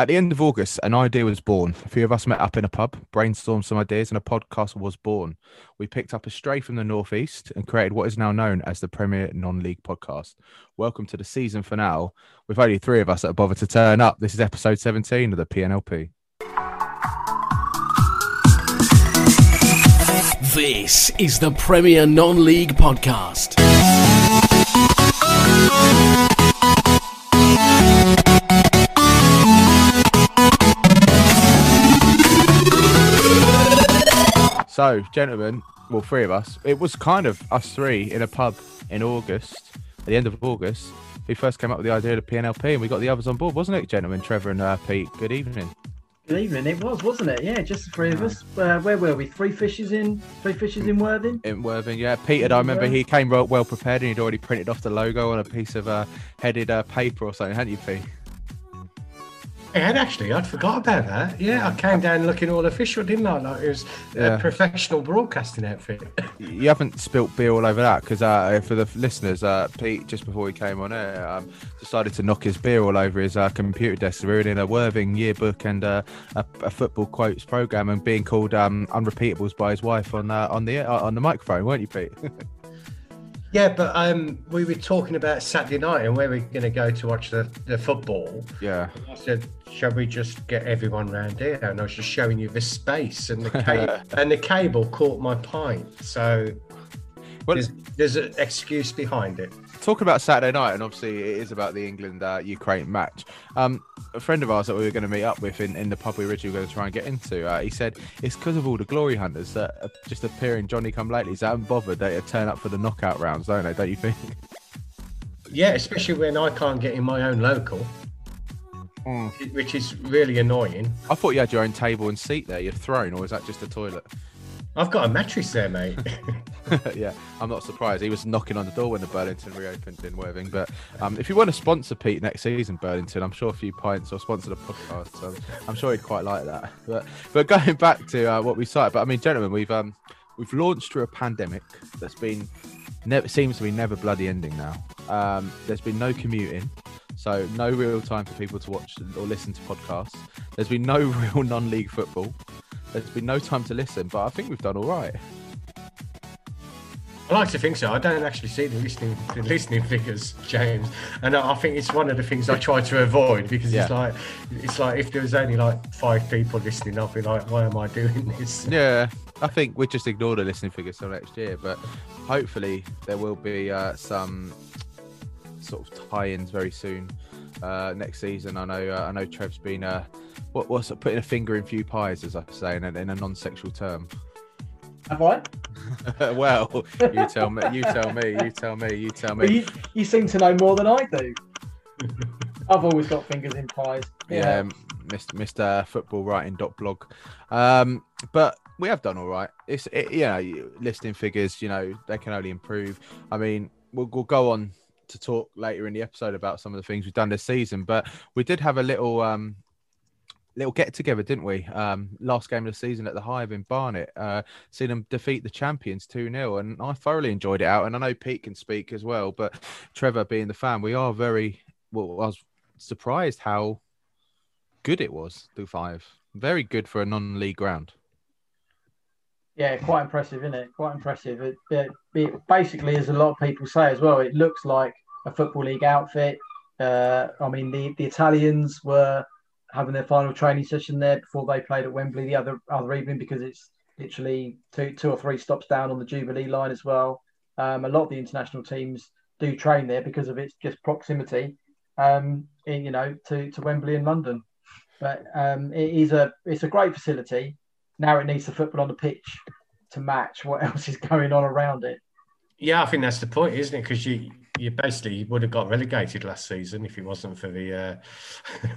At the end of August, an idea was born. A few of us met up in a pub, brainstormed some ideas, and a podcast was born. We picked up a stray from the Northeast and created what is now known as the Premier Non League Podcast. Welcome to the season finale. With only three of us that bothered to turn up, this is episode 17 of the PNLP. This is the Premier Non League Podcast. So, gentlemen, well, three of us, it was kind of us three in a pub in August, at the end of August, who first came up with the idea of the PNLP, and we got the others on board, wasn't it, gentlemen? Trevor and uh, Pete, good evening. Good evening. It was, wasn't it? Yeah, just the three of us. Uh, where were we? Three fishes in. Three fishes in Worthing. In Worthing, yeah. Peter, I remember he came well, well prepared and he'd already printed off the logo on a piece of uh, headed uh, paper or something, hadn't you, Pete? I had actually. I'd forgot about that. Yeah, I came down looking all official, didn't I? Like it was Yeah. a professional broadcasting outfit. You haven't spilt beer all over that because uh, for the listeners, uh, Pete just before he came on air um, decided to knock his beer all over his uh, computer desk, ruining a Worthing yearbook and uh, a, a football quotes program, and being called um, unrepeatables by his wife on uh, on the uh, on the microphone, weren't you, Pete? yeah, but um, we were talking about Saturday night and where we're going to go to watch the, the football. yeah. I said, "Shall we just get everyone round here?" And I was just showing you the space and the cable, and the cable caught my pint. So Well, there's, there's an excuse behind it. Talking about Saturday night, and obviously it is about the England uh, Ukraine match. Um, a friend of ours that we were going to meet up with in, in the pub we originally were going to try and get into, uh, he said it's because of all the glory hunters that uh, just appear in Johnny Come Lately. So haven't bothered. They turn up for the knockout rounds, don't they? Don't you think? Yeah, especially when I can't get in my own local, which is really annoying. I thought you had your own table and seat there, your throne, or is that just a toilet? I've got a mattress there, mate. yeah, I'm not surprised. He was knocking on the door when the Burlington reopened in Worthing. But um, if you want to sponsor Pete next season, Burlington, I'm sure a few pints or sponsor the podcast. So I'm sure he'd quite like that. But but going back to uh, what we started, but I mean, gentlemen, we've um we've launched through a pandemic that's been never seems to be never bloody ending now. Um, there's been no commuting. So no real time for people to watch or listen to podcasts. There's been no real non-league football. There's been no time to listen, but I think we've done all right. I like to think so. I don't actually see the listening the listening figures, James, and I I think it's one of the things I try to avoid because it's like it's like if there was only like five people listening, I'll be like, why am I doing this? Yeah, I think we just ignore the listening figures till next year, but hopefully there will be uh, some sort of tie-ins very soon uh, next season. I know, uh, I know Trev's been uh, what, what's it, putting a finger in few pies, as I say, in a, in a non-sexual term. Have I? well, you tell me, you tell me, you tell me, you tell Well, me. you, you seem to know more than I do. I've always got fingers in pies. yeah, Mr. Mr. Football Writing dot blog. Um, but we have done all right. It's it, you know you- listing figures. You know they can only improve. I mean, we'll, we'll go on to talk later in the episode about some of the things we've done this season. But we did have a little um little get together, didn't we? Um, last game of the season at the Hive in Barnet. Uh, seen them defeat the champions two 0 and I thoroughly enjoyed it out. And I know Pete can speak as well, but Trevor being the fan, we are very well. I was surprised how good it was. The Hive, very good for a non-league ground. Yeah, quite impressive, isn't it? Quite impressive. It, it, it basically, as a lot of people say as well, it looks like a football league outfit. Uh, I mean, the, the Italians were having their final training session there before they played at Wembley the other other evening because it's literally two two or three stops down on the Jubilee line as well. Um, a lot of the international teams do train there because of its just proximity, um, in, you know, to, to Wembley in London. But um, it is a it's a great facility. Now it needs the football on the pitch to match what else is going on around it. Yeah, I think that's the point, isn't it? Because you you basically would have got relegated last season if it wasn't for the uh,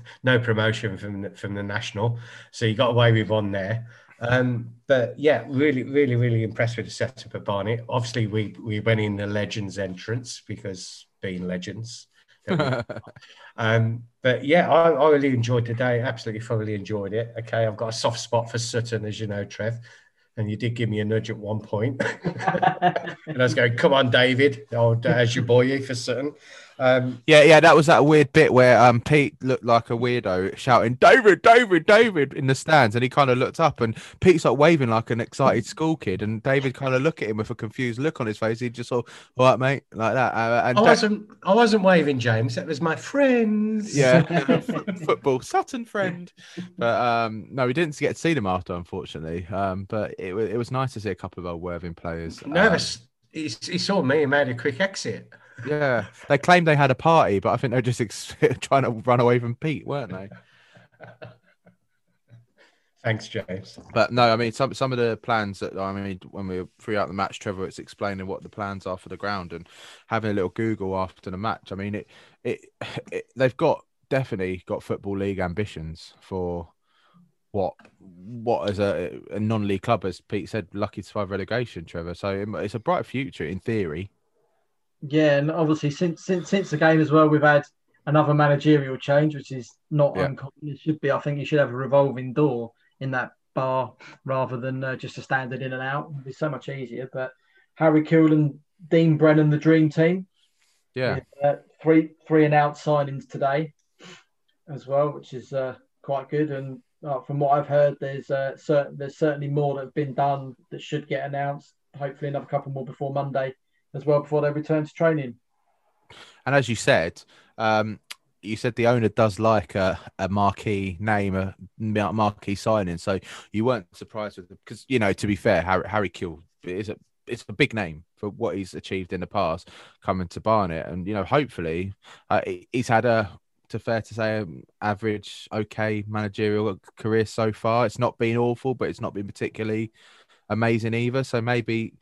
no promotion from the, from the national. So you got away with one there. Um, but yeah, really, really, really impressed with the setup of Barnet. Obviously, we we went in the legends entrance because being legends. Um, but yeah, I, I really enjoyed the day. Absolutely, thoroughly enjoyed it. Okay, I've got a soft spot for Sutton, as you know, Trev and you did give me a nudge at one point. and I was going, "Come on, David, oh, as your boy for certain." Um, yeah, yeah, that was that weird bit where um, Pete looked like a weirdo shouting "David, David, David" in the stands, and he kind of looked up, and Pete's like waving like an excited school kid, and David kind of looked at him with a confused look on his face. He just sort, "All right, mate," like that. Uh, and I wasn't, I wasn't waving, James. That was my friends. Yeah, football Sutton friend. But um, no, we didn't get to see them after, unfortunately. Um, but it, it was nice to see a couple of old Worthing players. Nervous. Um, he, he saw me and made a quick exit. Yeah, they claimed they had a party, but I think they're just ex- trying to run away from Pete, weren't they? Thanks, James. But no, I mean some some of the plans that I mean when we were throughout the match, Trevor it's explaining what the plans are for the ground and having a little Google after the match. I mean it it, it they've got definitely got football league ambitions for what what as a, a non-league club, as Pete said, lucky to survive relegation, Trevor. So it's a bright future in theory. Yeah, and obviously since since since the game as well, we've had another managerial change, which is not yeah. uncommon. It should be. I think you should have a revolving door in that bar rather than uh, just a standard in and out. It'd be so much easier. But Harry and Dean Brennan, the dream team. Yeah. With, uh, three three and out signings today as well, which is uh, quite good. And uh, from what I've heard, there's uh, certain, there's certainly more that have been done that should get announced. Hopefully, another couple more before Monday as well before they return to training. And as you said, um, you said the owner does like a, a marquee name, a marquee signing. So you weren't surprised with because you know, to be fair, Harry, Harry Kewell is a it's a big name for what he's achieved in the past coming to Barnet, and you know, hopefully, uh, he's had a to fair to say um, average, okay managerial career so far. It's not been awful, but it's not been particularly amazing either. So maybe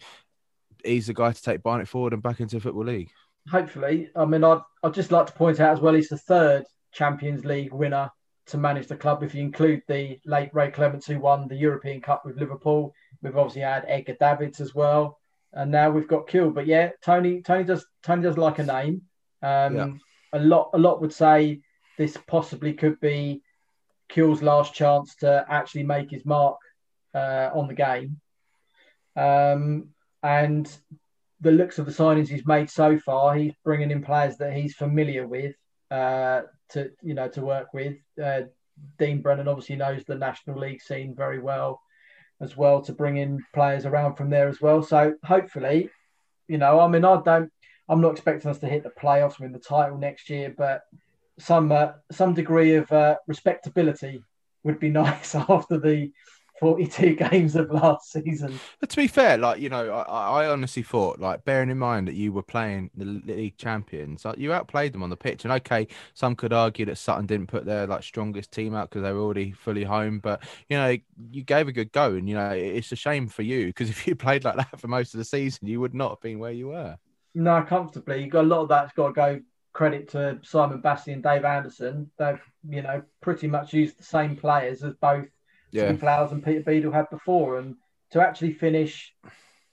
he's the guy to take Barnet forward and back into the Football League. Hopefully. I mean, I'd, I'd just like to point out as well, he's the third Champions League winner to manage the club. If you include the late Ray Clemence, who won the European Cup with Liverpool, we've obviously had Edgar Davids as well, and now we've got Kewell. But yeah, Tony, Tony does, Tony does like a name. Um, yeah. A lot, a lot would say this possibly could be Kewell's last chance to actually make his mark uh, on the game. Um, and the looks of the signings he's made so far, he's bringing in players that he's familiar with uh, to you know to work with. Uh, Dean Brennan obviously knows the National League scene very well, as well to bring in players around from there as well. So hopefully, you know, I mean, I don't, I'm not expecting us to hit the playoffs, win the title next year, but some uh, some degree of uh, respectability would be nice after the 42 games of last season. But to be fair, like you know, I, I, honestly thought, like bearing in mind that you were playing the league champions, like you outplayed them on the pitch. And okay, some could argue that Sutton didn't put their like strongest team out because they were already fully home. But you know, you gave a good go, and you know, it's a shame for you because if you played like that for most of the season, you would not have been where you were. No, comfortably. You got a lot of that's got to go credit to Simon Bassey and Dave Anderson. They've you know pretty much used the same players as both yeah. Flowers and Peter Beadle had before. And to actually finish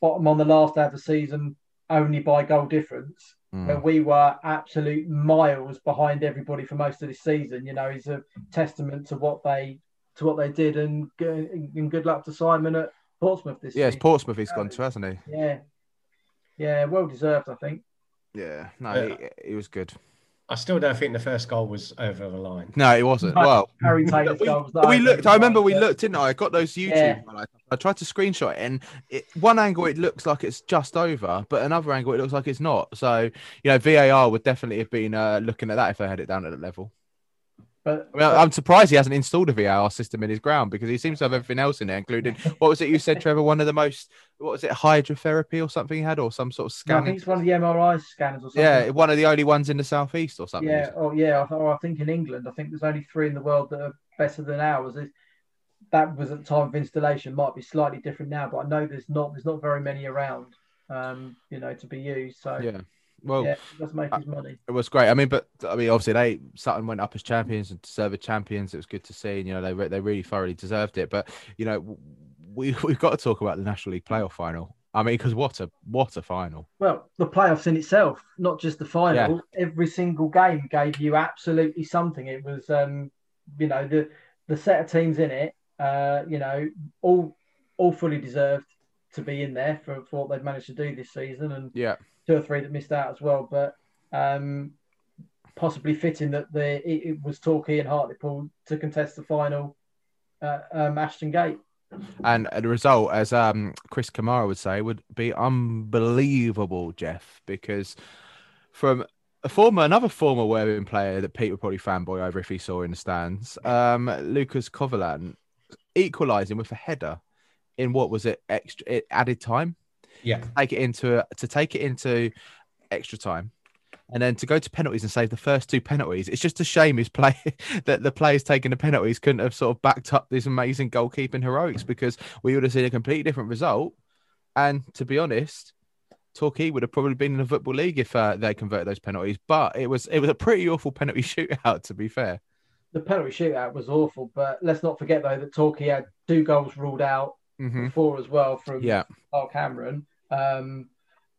bottom on the last day of the season only by goal difference, mm. where we were absolute miles behind everybody for most of the season, you know, is a testament to what they to what they did. And, and good luck to Simon at Portsmouth this year. yeah, it's Portsmouth he's gone to, hasn't he? Yeah. Yeah, well deserved, I think. Yeah, no, yeah. He, he was good. I still don't think the first goal was over the line. No, it wasn't. Well, Harry Taylor's we, goal we looked. I remember we looked, didn't I? I got those YouTube. Yeah. I, I, tried to screenshot it, and it, one angle it looks like it's just over, but another angle it looks like it's not. So you know, VAR would definitely have been uh, looking at that if they had it down at a level. But, I mean, I'm surprised he hasn't installed a VAR system in his ground because he seems to have everything else in there, including what was it you said, Trevor? One of the most, what was it, hydrotherapy or something he had, or some sort of scanning? No, I think it's one of the MRI scanners or something. Yeah, one of the only ones in the southeast or something. Yeah, oh yeah. I, I think in England, I think there's only three in the world that are better than ours. that was at the time of installation. Might be slightly different now, but I know there's not there's not very many around. Um, you know, to be used. So yeah. Well, yeah, does make his money. it was great. I mean, but I mean, obviously they Sutton went up as champions and deserved champions. It was good to see, and you know they re- they really thoroughly deserved it. But you know, we we've got to talk about the National League playoff final. I mean, because what a what a final! Well, the playoffs in itself, not just the final. Every single game gave you absolutely something. It was, um, you know, the the set of teams in it, uh, you know, all all fully deserved to be in there for, for what they've managed to do this season, and Yeah, two or three that missed out as well. But um, possibly fitting that the it, it was Torquay and Hartlepool to contest the final at um, Ashton Gate. and the result, as um Chris Kamara would say, would be unbelievable, Jeff, because from a former another former Worthing player that Pete would probably fanboy over if he saw in the stands, um, Lucas Covolan equalising with a header in what was it extra it added time Yeah. take it into to take it into extra time and then to go to penalties and save the first two penalties. It's just a shame his play that the players taking the penalties couldn't have sort of backed up this amazing goalkeeping heroics because we would have seen a completely different result. And to be honest Torquay would have probably been in the football league if uh, they converted those penalties but it was it was a pretty awful penalty shootout to be fair. The penalty shootout was awful, but let's not forget though that Torquay had two goals ruled out Mhm. before as well from yeah Carl Cameron, um,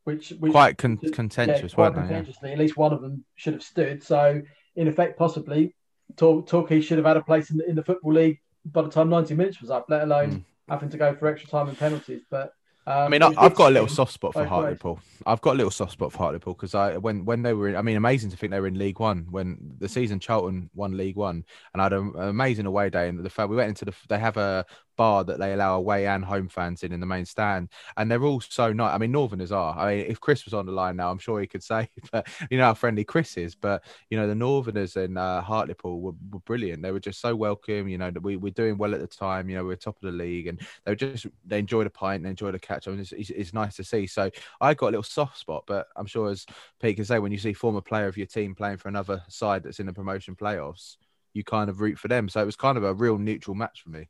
which, which quite con- yeah, contentious quite weren't they yeah. At least one of them should have stood. So, in effect, possibly, Tor- Torquay should have had a place in the, in the football league by the time 90 minutes was up, let alone Mm. having to go for extra time and penalties. But um, I mean, I, was I've got a little soft spot for. Hartlepool. I've got a little soft spot for Hartlepool because I when when they were in, I mean, amazing to think they were in League One when the season Charlton won League One, and I had an amazing away day. And the fact we went into the they have a bar that they allow away and home fans in in the main stand, and they're all so nice. I mean, Northerners are. I mean, if Chris was on the line now, I'm sure he could say, but you know how friendly Chris is. But you know, the Northerners in uh, Hartlepool were, were brilliant. They were just so welcome. You know, that we were doing well at the time. You know, we were top of the league, and they were just they enjoyed a pint, they enjoyed a catch. I mean, it's, it's, it's nice to see. So I got a little soft spot, but I'm sure as Pete can say, when you see former player of your team playing for another side that's in the promotion playoffs, you kind of root for them. So it was kind of a real neutral match for me.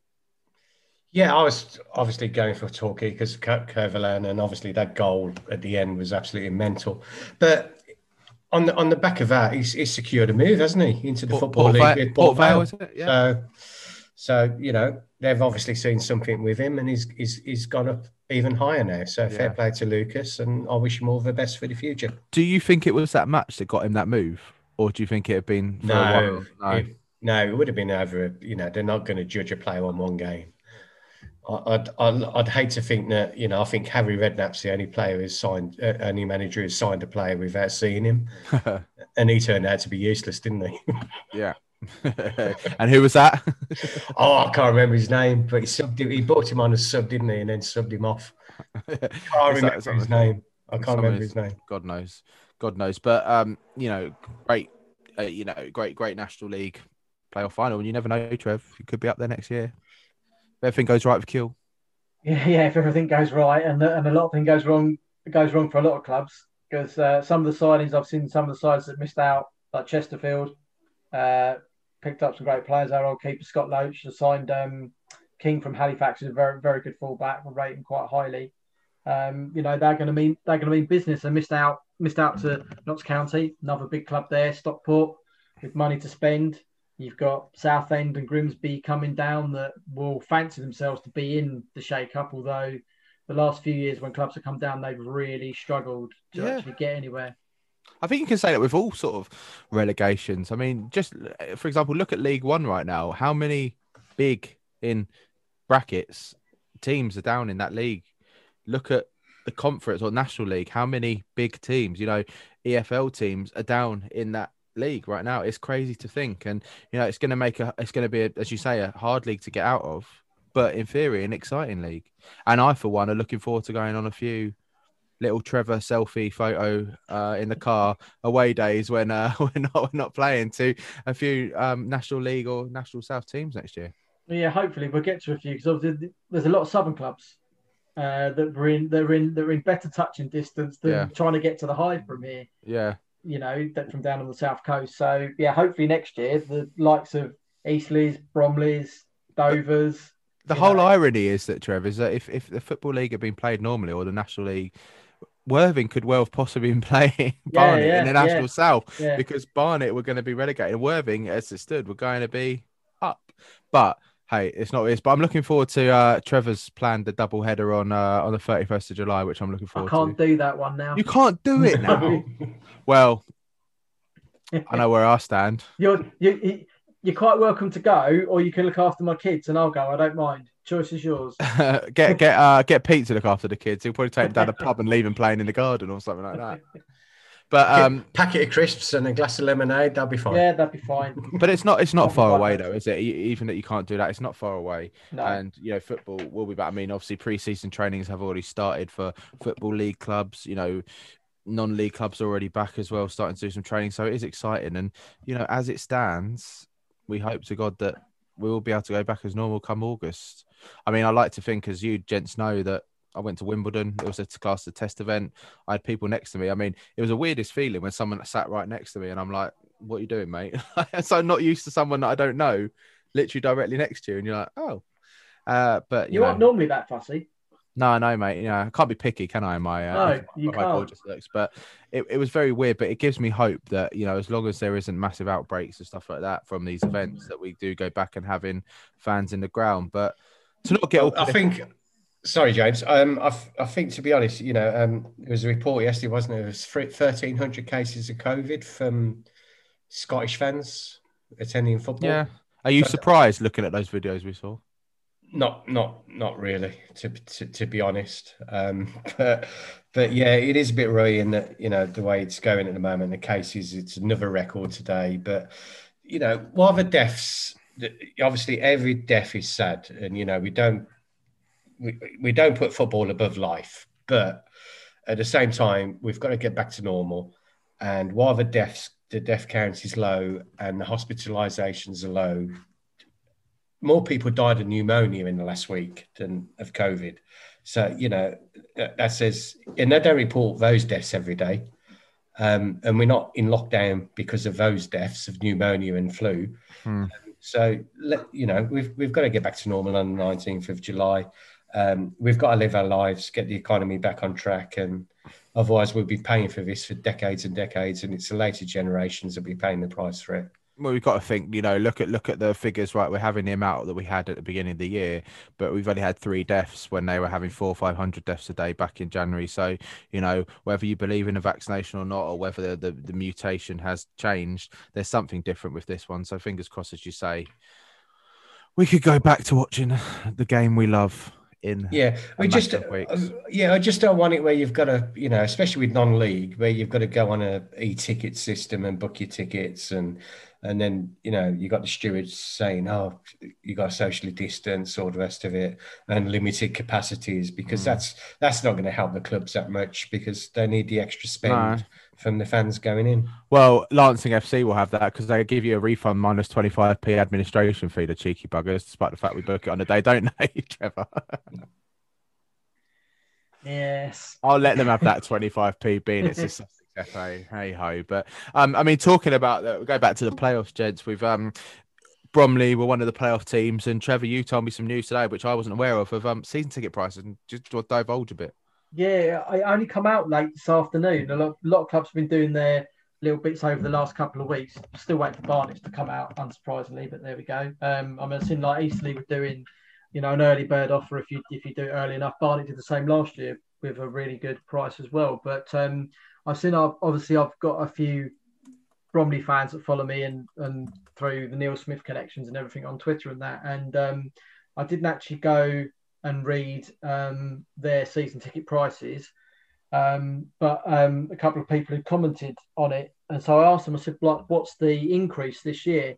Yeah, I was obviously going for Torquay because Covolan, and obviously that goal at the end was absolutely mental. But on the on the back of that, he's, he's secured a move, hasn't he, into the Port- football Port league Port Port Vale, is it? Yeah. So, so you know they've obviously seen something with him, and he's he's, he's gone up even higher now. So fair play to Lucas, and I wish him all the best for the future. Do you think it was that match that got him that move, or do you think it had been a No, it, no, it would have been over. a- You know, they're not going to judge a player on one game. I'd, I'd, I'd hate to think that. You know, I think Harry Redknapp's the only player who's signed, uh, only manager who's signed a player without seeing him, and he turned out to be useless, didn't he? yeah. and who was that? oh, I can't remember his name, but he subbed him, he bought him on a sub, didn't he, and then subbed him off. I can't remember his name. I can't Someone remember his name. God knows, God knows. But um, you know, great, uh, you know, great, great National League playoff final, and you never know, Trev. You could be up there next year. Everything goes right for Kill. Yeah, yeah, if everything goes right, and and a lot of things goes wrong, goes wrong for a lot of clubs because uh, some of the signings I've seen, some of the sides that missed out, like Chesterfield, uh, picked up some great players. Our old keeper Scott Loach signed um, King from Halifax, who's a very very good fullback. We rate him quite highly. Um, you know they're going to mean they're going to mean business. They missed out missed out to Notts County, another big club there, Stockport, with money to spend. You've got Southend and Grimsby coming down that will fancy themselves to be in the shake up, although the last few years when clubs have come down, they've really struggled to Yeah. actually get anywhere. I think you can say that with all sort of relegations. I mean, just for example, look at League One right now. How many big in brackets teams are down in that league? Look at the conference or national league. How many big teams, you know, EFL teams are down in that league right now? It's crazy to think, and you know, it's going to make a, it's going to be, a, as you say, a hard league to get out of, but in theory, an exciting league. And I, for one, are looking forward to going on a few little Trevor selfie photo uh, in the car away days when uh, we're not we're not playing to a few um, National League or National South teams next year. Yeah, hopefully we'll get to a few because obviously there's a lot of southern clubs uh, that were in they're in they're in better touching distance than Yeah. trying to get to the Hive from here. Yeah, You know, that from down on the south coast. So yeah, hopefully next year the likes of Eastleighs, Bromleys, Dovers. the whole know. irony is that Trevor is that if, if the football league had been played normally or the National League Worthing could well have possibly been playing Barnet yeah, in the National yeah. South because Barnet were going to be relegated. Worthing, as it stood, were going to be up. But hey, it's not this. But I'm looking forward to uh, Trevor's planned the double header on uh, on the 31st of July, which I'm looking forward. I can't to. do that one now. You can't do it now. well, I know where I stand. You're you, you you're quite welcome to go, or you can look after my kids and I'll go. I don't mind. Choice is yours. get get uh, get Pete to look after the kids. He'll probably take them down the pub and leave them playing in the garden or something like that. But um, packet of crisps and a glass of lemonade, that'll be fine. Yeah, that'd be fine. but it's not it's not Not far away though, is it? Even that you can't do that, it's not far away. No. And you know, football will be back. I mean, obviously, pre-season trainings have already started for football league clubs. You know, non-league clubs already back as well, starting to do some training. So it is exciting. And you know, as it stands, we hope to God that we will be able to go back as normal come August. I mean, I like to think, as you gents know, that I went to Wimbledon. It was a class a test event. I had people next to me. I mean, it was the weirdest feeling when someone sat right next to me, and I'm like, "What are you doing, mate?" so I'm not used to someone that I don't know, literally directly next to you, and you're like, "Oh." Uh, but you, You aren't normally that fussy. no, no, mate. You know, I can't be picky, can I? in My uh, No, you my can't. gorgeous looks, but it, it was very weird. But it gives me hope that you know, as long as there isn't massive outbreaks and stuff like that from these events, that we do go back and having fans in the ground. But to not get all, I think. Sorry, James. Um, I, think to be honest, you know, um, there was a report yesterday, wasn't there? There was thirteen hundred cases of COVID from Scottish fans attending football. yeah. Are you But- surprised looking at those videos we saw? Not, not, not really. To to, to be honest, um, but but yeah, it is a bit worrying that you know the way it's going at the moment. The cases, it's another record today. But you know, while the deaths, obviously every death is sad, and you know we don't we, we don't put football above life, but at the same time, we've got to get back to normal. And while the deaths, the death count is low and the hospitalizations are low, more people died of pneumonia in the last week than of COVID. So, you know, that that says, and they don't report those deaths every day. Um, and we're not in lockdown because of those deaths of pneumonia and flu. Hmm. So, let, you know, we've, we've got to get back to normal on the 19th of July. Um, we've got to live our lives, get the economy back on track. And otherwise, we'll be paying for this for decades and decades. And it's the later generations that will be paying the price for it. Well, we've got to think, you know, look at look at the figures, right? We're having the amount that we had at the beginning of the year, but we've only had three deaths when they were having four or five hundred deaths a day back in January. So, you know, whether you believe in a vaccination or not, or whether the, the, the mutation has changed, there's something different with this one. So, fingers crossed, as you say, we could go back to watching the game we love in Yeah, we just matter of weeks. uh, yeah, I just don't want it where you've got to, you know, especially with non-league, where you've got to go on a e-ticket system and book your tickets, and and then you know you got the stewards saying, oh, you got to socially distance, all the rest of it, and limited capacities, because mm. that's that's not going to help the clubs that much because they need the extra spend No. from the fans going in. Well, Lancing FC will have that because they give you a refund minus 25p administration fee, the cheeky buggers, despite the fact we book it on the day, don't they, Trevor? Yes. I'll let them have that 25p being it's a Sussex Hey ho. But um, I mean, talking about that, go back to the playoffs, gents. We've um, Bromley were one of the playoff teams, and Trevor, you told me some news today, which I wasn't aware of, of um, season ticket prices, and just divulge a bit. Yeah, I only come out late this afternoon. A lot, a lot of clubs have been doing their little bits over the last couple of weeks. Still waiting for Barnet to come out, unsurprisingly, but there we go. Um, I mean, I've seen like Eastleigh were doing, you know, an early bird offer if you if you do it early enough. Barnet did the same last year with a really good price as well. But um, I've seen, obviously, I've got a few Bromley fans that follow me and and through the Neil Smith connections and everything on Twitter and that. And um, I didn't actually go and read um, their season ticket prices. Um, but um, a couple of people had commented on it, and so I asked them. I said, "Like, what's the increase this year?"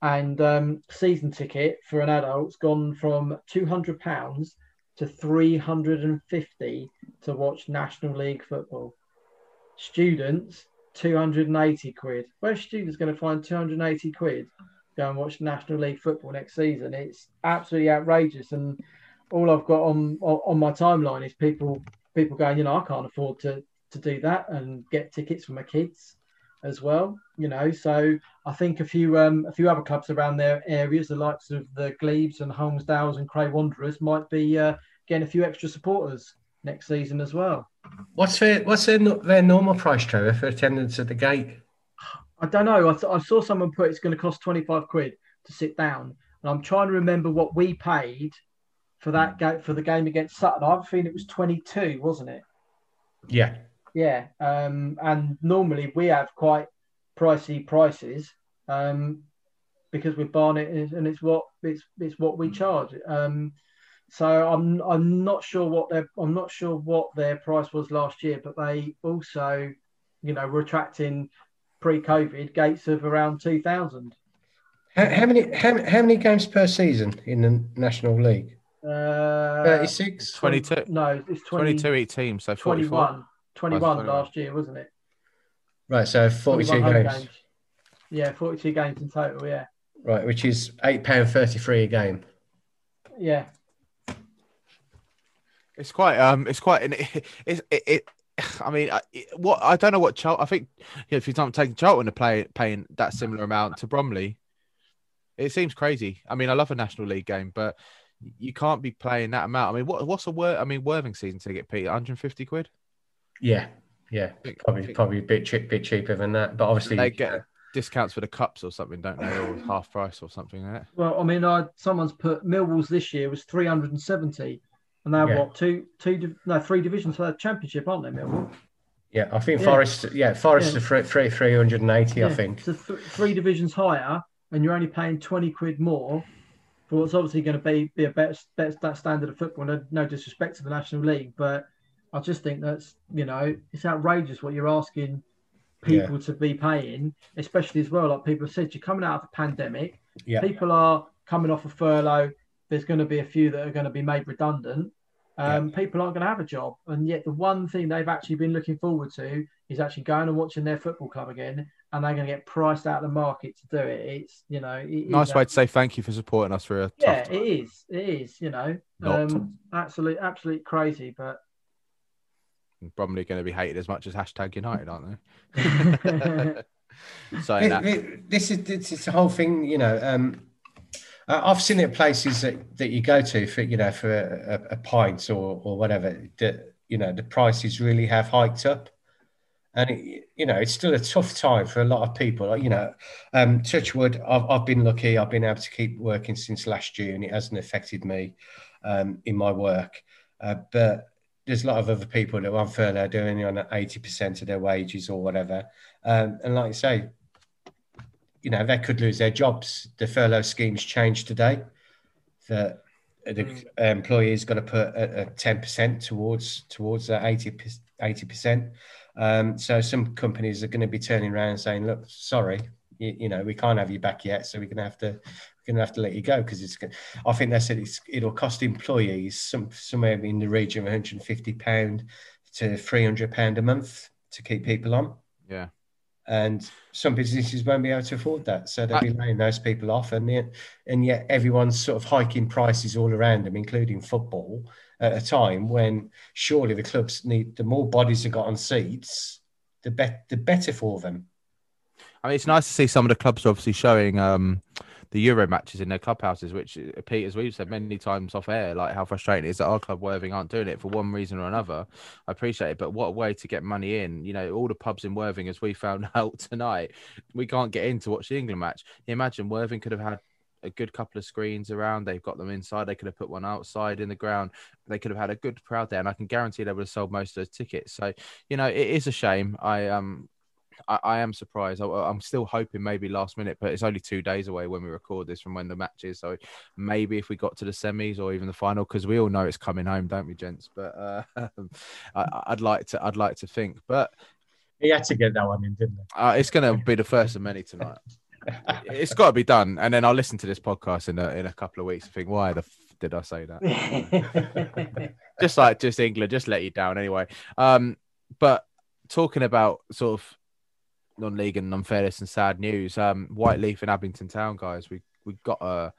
And um, season ticket for an adult's gone from two hundred pounds to three hundred and fifty to watch National League football. Students, two hundred and eighty quid. Where's students going to find two hundred and eighty quid? Go and watch National League football next season. It's absolutely outrageous, and all I've got on on on my timeline is people people going, you know, I can't afford to to do that and get tickets for my kids as well. You know, so I think a few um a few other clubs around their areas, the likes of the Glebes and Holmesdales and Cray Wanderers, might be uh, getting a few extra supporters next season as well. What's their what's their, their normal price, Trevor, for attendance at the gate? I don't know. I, th- I saw someone put it's going to cost 25 quid to sit down. And I'm trying to remember what we paid for that game for the game against Sutton. I have a feeling it was 22, wasn't it? Yeah, Yeah. Um, and normally we have quite pricey prices um, because with Barnet and it's what it's it's what we charge. Um, so I'm I'm not sure what their I'm not sure what their price was last year, but they also, you know, were attracting pre-COVID gates of around two thousand. how, how many how, how many games per season in the National League? Uh, Thirty six. 22, No, it's 20, 22 each team, so 44. 21, 21 21. last year, wasn't it? Right, so forty two 21 home games. Yeah, 42 games in total. Yeah. Right, which is eight pound thirty three a game. Yeah. It's quite um, it's quite an it's it. it I mean, I, what I don't know what Charlton. I think you know, if you're taking Charlton to play paying that similar amount to Bromley, it seems crazy. I mean, I love a National League game, but you can't be playing that amount. I mean, what what's a word? I mean, Worthing season ticket, Pete, 150 quid. Yeah, yeah, probably probably a bit cheap, bit cheaper than that, but obviously They get discounts for the cups or something, don't they, or half price or something like that. Well, I mean, I someone's put Millwall's this year was 370, and they're Yeah. what two, two, no, three divisions for the championship, aren't they, Millwall? Yeah, I think Yeah. Forest. Yeah, Forest Yeah. are three, three, 380, I think. So th- three divisions higher, and you're only paying 20 quid more for what's obviously going to be be a better, better that standard of football. No, no disrespect to the National League, but I just think that's you know it's outrageous what you're asking people to be paying, especially as well. Like people have said, you're coming out of a pandemic. Yeah, people are coming off a furlough. There's going to be a few that are going to be made redundant. Um, People aren't going to have a job, and yet the one thing they've actually been looking forward to is actually going and watching their football club again, and they're going to get priced out of the market to do it. It's you know, it is Nice way to say thank you for supporting us for a Yeah, tough it time. is. It is. You know, Not. um, absolute, absolute crazy, but probably going to be hated as much as hashtag United, aren't they? so Thi- this is this is the whole thing. You know, um, uh, I've seen it places that, that you go to for you know for a, a, pint or or whatever. That you know the prices really have hiked up, and it, you know it's still a tough time for a lot of people. You know, um, Touchwood, I've I've been lucky. I've been able to keep working since last June. It hasn't affected me um, in my work, uh, but there's a lot of other people that are on furlough doing on 80% of their wages or whatever. Um, and like I say, you know, they could lose their jobs. The furlough schemes changed today. The, the employee's got to put a, a 10% towards towards that 80 80%. Um, so some companies are going to be turning around and saying, "Look, sorry, you, you know, we can't have you back yet, so we're going to have to we're going to have to let you go because it's. gonna- I think they said it's, it'll cost employees some somewhere in the region of 150 pound to 300 pound a month to keep people on yeah. And some businesses won't be able to afford that, so they'll be laying those people off, and yet, and yet everyone's sort of hiking prices all around them, including football, at a time when surely the clubs need the more bodies have got on seats, the bet the better for them. I mean, it's nice to see some of the clubs obviously showing um, the Euro matches in their clubhouses, which, uh, Pete, as we've said many times off air, like how frustrating it is that our club Worthing aren't doing it for one reason or another. I appreciate it, but what a way to get money in. You know, all the pubs in Worthing, as we found out tonight, we can't get in to watch the England match. Imagine Worthing could have had a good couple of screens around. They've got them inside. They could have put one outside in the ground. They could have had a good crowd there, and I can guarantee they would have sold most of those tickets. So, you know, it is a shame. I um I, I am surprised. I, I'm still hoping maybe last minute, but it's only two days away when we record this from when the match is. So maybe if we got to the semis or even the final, because we all know it's coming home, don't we, gents? But uh, I, I'd like to, I'd like to think, but He had to get that one in, didn't uh, it's going to be the first of many tonight. it's got to be done, and then I'll listen to this podcast in a in a couple of weeks and think, why the f- did I say that? just like just England, just let you down anyway. Um, but talking about sort of non-league and unfairness and sad news, um, Whyteleafe and Abingdon Town guys, we we got to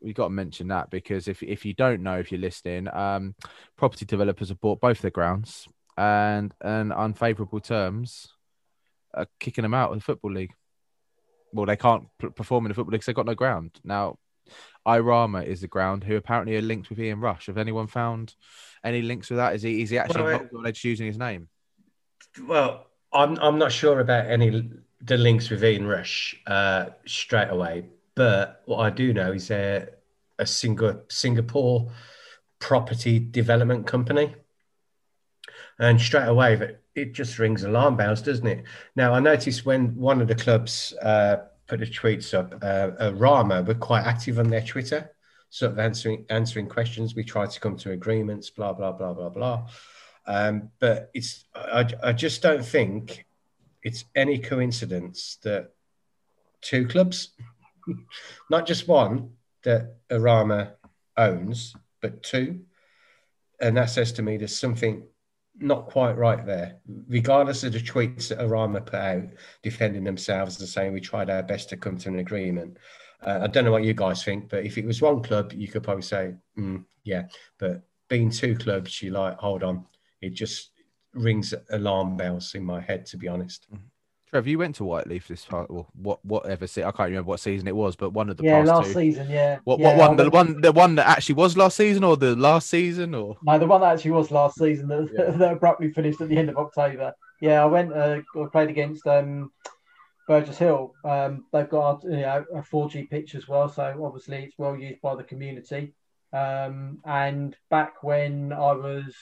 we got to mention that because if if you don't know, if you're listening, um, property developers have bought both their grounds and on unfavourable terms, are kicking them out of the football league. Well, they can't p- perform in the football league because they've got no ground now. Irama is the ground, who apparently are linked with Ian Rush. Have anyone found any links with that? Is he is he actually Well, are they just using his name? Well, I'm I'm not sure about any the links with Ian Rush uh, straight away, but what I do know is they're a Singa- Singapore property development company, and straight away that it just rings alarm bells, doesn't it? Now I noticed when one of the clubs uh, put the tweets up, uh, uh, Rama were quite active on their Twitter, sort of answering answering questions. We tried to come to agreements, blah blah blah blah blah. Um, but it's I, I just don't think it's any coincidence that two clubs, not just one that Arama owns, but two, and that says to me there's something not quite right there. Regardless of the tweets that Arama put out defending themselves and saying we tried our best to come to an agreement. Uh, I don't know what you guys think, but if it was one club, you could probably say, mm, yeah. But being two clubs, you like, hold on, it just rings alarm bells in my head, to be honest. Trev, you went to Whyteleafe this part, or what? Whatever se- I can't remember what season it was, but one of the yeah, past last two. season, yeah. What, yeah, what I one? The went- one, the one that actually was last season, or the last season, or No, the one that actually was last season that, Yeah. that abruptly finished at the end of October. Yeah, I went. Uh, I played against um, Burgess Hill. Um, they've got you know a 4G pitch as well, so obviously it's well used by the community. Um, and back when I was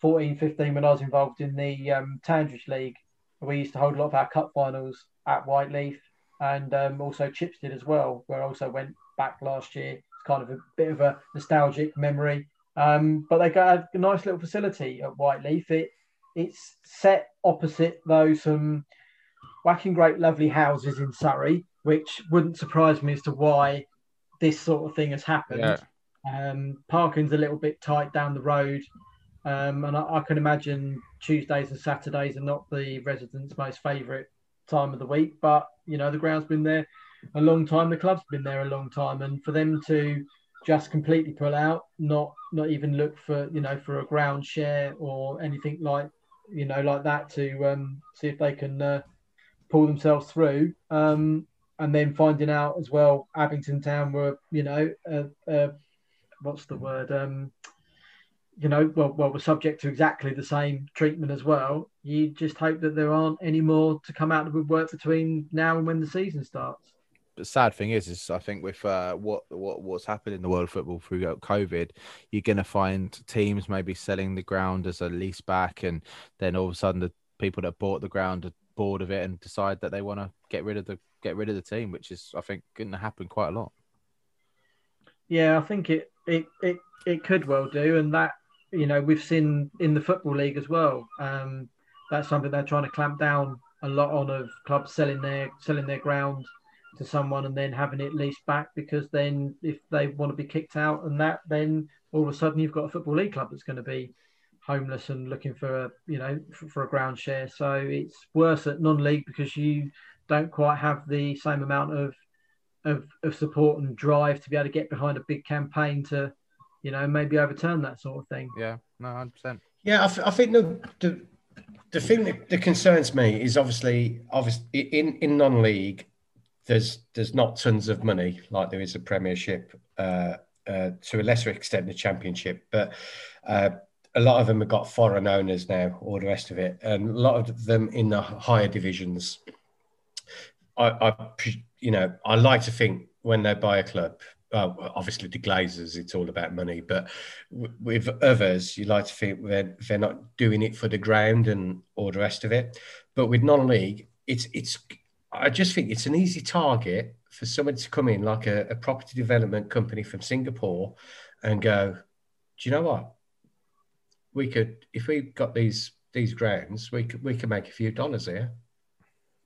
14, 15, when I was involved in the um, Tandridge League, we used to hold a lot of our cup finals at Whyteleafe and um, also Chipstead as well, where I also went back last year. It's kind of a bit of a nostalgic memory. Um, but they got a nice little facility at Whyteleafe. It it's set opposite though some whacking great lovely houses in Surrey, which wouldn't surprise me as to why this sort of thing has happened. Yeah. Um, parking's a little bit tight down the road, um, and I, I can imagine Tuesdays and Saturdays are not the residents' most favourite time of the week. But you know the ground's been there a long time, the club's been there a long time, and for them to just completely pull out, not not even look for you know for a ground share or anything like you know like that to um, see if they can uh, pull themselves through. Um, and then finding out as well, Abingdon Town were you know uh, uh, what's the word um, you know well well we're subject to exactly the same treatment as well. You just hope that there aren't any more to come out of the woodwork between now and when the season starts. the sad thing is, is I think with uh, what what what's happened in the world of football through COVID, you're going to find teams maybe selling the ground as a lease back, and then all of a sudden the people that bought the ground are bored of it and decide that they want to get rid of the get rid of the team, which is I think going to happen quite a lot. Yeah, I think it it it it could well do, and that you know we've seen in the football league as well. Um, that's something they're trying to clamp down a lot on of clubs selling their selling their ground to someone and then having it leased back because then if they want to be kicked out and that then all of a sudden you've got a football league club that's going to be homeless and looking for a you know for, a ground share so it's worse at non-league because you don't quite have the same amount of of, of support and drive to be able to get behind a big campaign to, you know, maybe overturn that sort of thing. Yeah, no, hundred percent. Yeah, I, th- I think the, the the thing that, that concerns me is obviously obviously in in non-league, there's there's not tons of money like there is a Premiership, uh, uh, to a lesser extent the Championship, but uh, a lot of them have got foreign owners now, all the rest of it, and a lot of them in the higher divisions. I, I you know, I like to think when they buy a club, well, obviously the Glazers, it's all about money, but w- with others, you like to think they're, they're not doing it for the ground and all the rest of it. But with non-league, it's it's. I just think it's an easy target for someone to come in like a, a property development company from Singapore and go, do you know what? We could, if we got these these grounds, we could we could make a few dollars here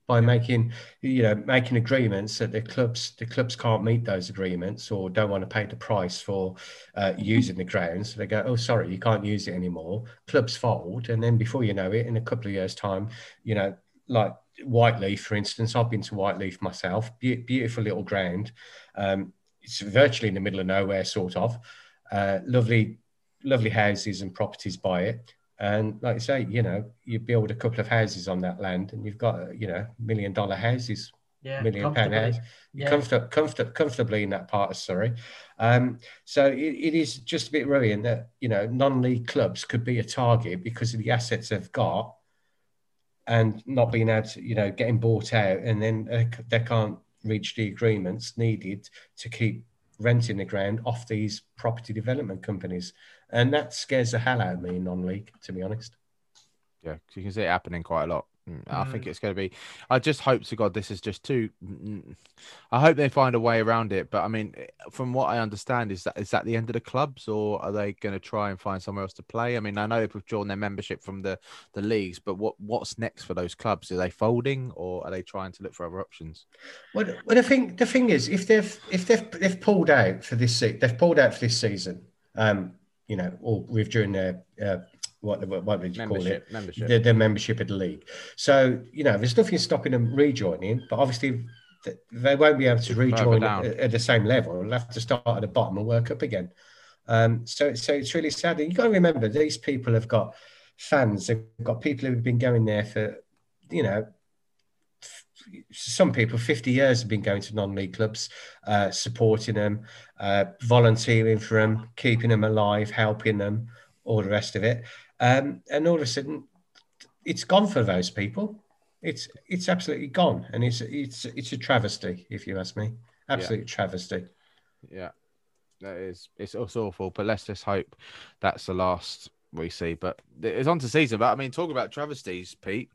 by making you know making agreements that the clubs the clubs can't meet those agreements or don't want to pay the price for uh, using the grounds so they go oh sorry you can't use it anymore. Clubs fold. And then before you know it in a couple of years time you know like whyteleafe for instance i've been to whyteleafe myself Be- beautiful little ground. Um, it's virtually in the middle of nowhere sort of. Uh, lovely lovely houses and properties by it and like I say, you know, you build a couple of houses on that land, and you've got, you know, million dollar houses Yeah, million pound comfortably. house. Yeah. Comfort, comfort, comfortably in that part of Surrey. Um, so it, it is just a bit worrying that you know non-league clubs could be a target because of the assets they've got, and not being able to you know getting bought out, and then uh, they can't reach the agreements needed to keep renting the ground off these property development companies, and that scares the hell out of me in non-league, to be honest. Yeah, you can see it happening quite a lot. Mm, I think Mm. it's going to be. I just hope to God this is just too. mm, I hope they find a way around it. But I mean, eh, from what I understand, is that is that the end of the clubs, or are they going to try and find somewhere else to play? I mean, I know they've withdrawn their membership from the the leagues, but what what's next for those clubs? Are they folding, or are they trying to look for other options? Well, well, the thing, the thing is, if they've if they've they've pulled out for this se- they've pulled out for this season, um, you know, or withdrawing their uh, what what what did you call it? Membership, membership. Their, their membership of the league. So you know, there's nothing stopping them rejoining, but obviously they won't be able to rejoin at, at the same level. They'll have to start at the bottom and work up again. Um, so so it's really sad. And you got to remember these people have got fans. They've got people who've been going there for you know some people 50 years have been going to non-league clubs uh, supporting them uh, volunteering for them keeping them alive helping them all the rest of it um, and all of a sudden it's gone for those people it's it's absolutely gone and it's it's it's a travesty if you ask me absolute travesty Yeah, that is it's, it's awful. But let's just hope that's the last we see. But it's on to season. But I mean, talk about travesties, Pete.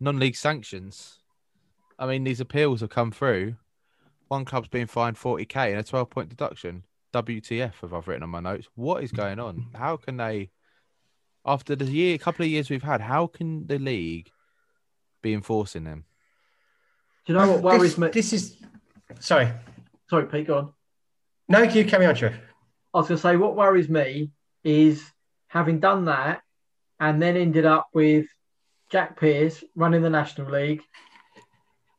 Non-league sanctions. I mean, these appeals have come through. One club's been fined forty k and a twelve point deduction. WTF? Have I've written on my notes. What is going on? How can they? After the year, couple of years we've had, how can the league be enforcing them? Do you know what worries this, me? this is sorry Sorry, Pete, go on. no you carry on Trev. I was going to say, what worries me is having done that and then ended up with Jack Pearce running the National League.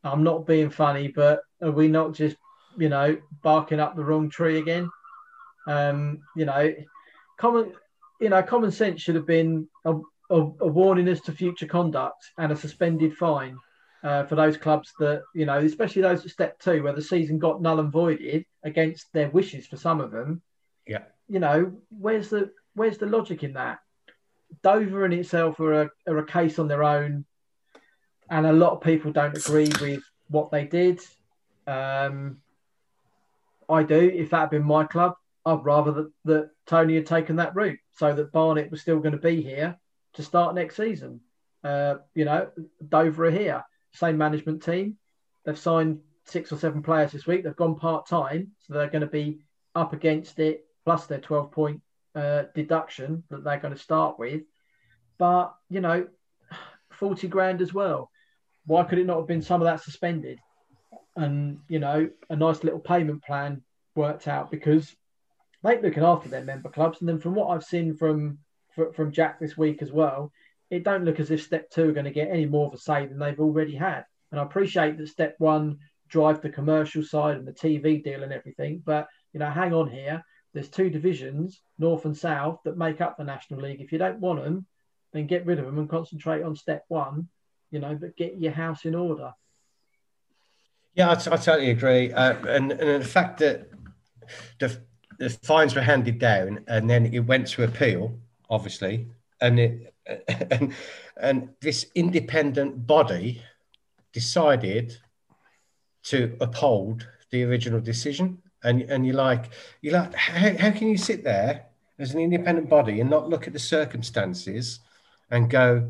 I'm not being funny, but are we not just, you know, barking up the wrong tree again? Um, you know, common, you know, common sense should have been a, a, a warning as to future conduct and a suspended fine uh, for those clubs that, you know, especially those at step two, where the season got null and voided against their wishes for some of them yeah you know, where's the where's the logic in that? Dover in itself are a, are a case on their own, and a lot of people don't agree with what they did. Um, I do. If that had been my club, I'd rather that, that Tony had taken that route so that Barnet was still going to be here to start next season. Uh, you know, Dover are here, same management team. They've signed six or seven players this week. They've gone part time, so they're going to be up against it, plus their 12 point uh, deduction that they're going to start with. But, you know, 40 grand as well. Why could it not have been some of that suspended? And, you know, a nice little payment plan worked out because they're looking after their member clubs. And then from what I've seen from from Jack this week as well, it don't look as if step two are going to get any more of a say than they've already had. And I appreciate that step one drive the commercial side and the TV deal and everything, but you know, hang on here. There's two divisions, North and South, that make up the National League. If you don't want them, then get rid of them and concentrate on step one. You know, but get your house in order. Yeah, I, t- I totally agree. Uh, and, and the fact that the, the fines were handed down and then it went to appeal, obviously, and it and and this independent body decided to uphold the original decision. And and you're like, you're like, how, how can you sit there as an independent body and not look at the circumstances and go,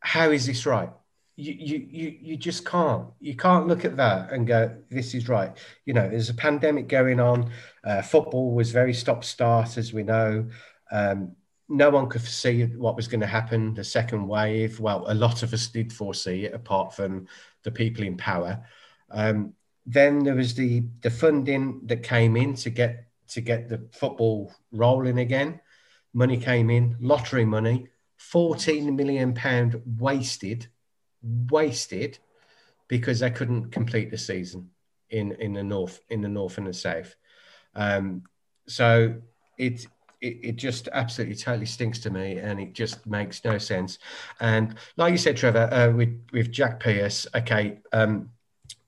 how is this right? You, you you you just can't you can't look at that and go this is right. You know there's a pandemic going on uh, football was very stop start as we know. Um, no one could foresee what was going to happen the second wave. Well a lot of us did foresee it apart from the people in power. Um, then there was the the funding that came in to get to get the football rolling again. Money came in lottery money 14 million pound wasted wasted because they couldn't complete the season in in the north in the north and the south um so it it, it just absolutely totally stinks to me and it just makes no sense and like you said trevor uh, with with jack pearce okay um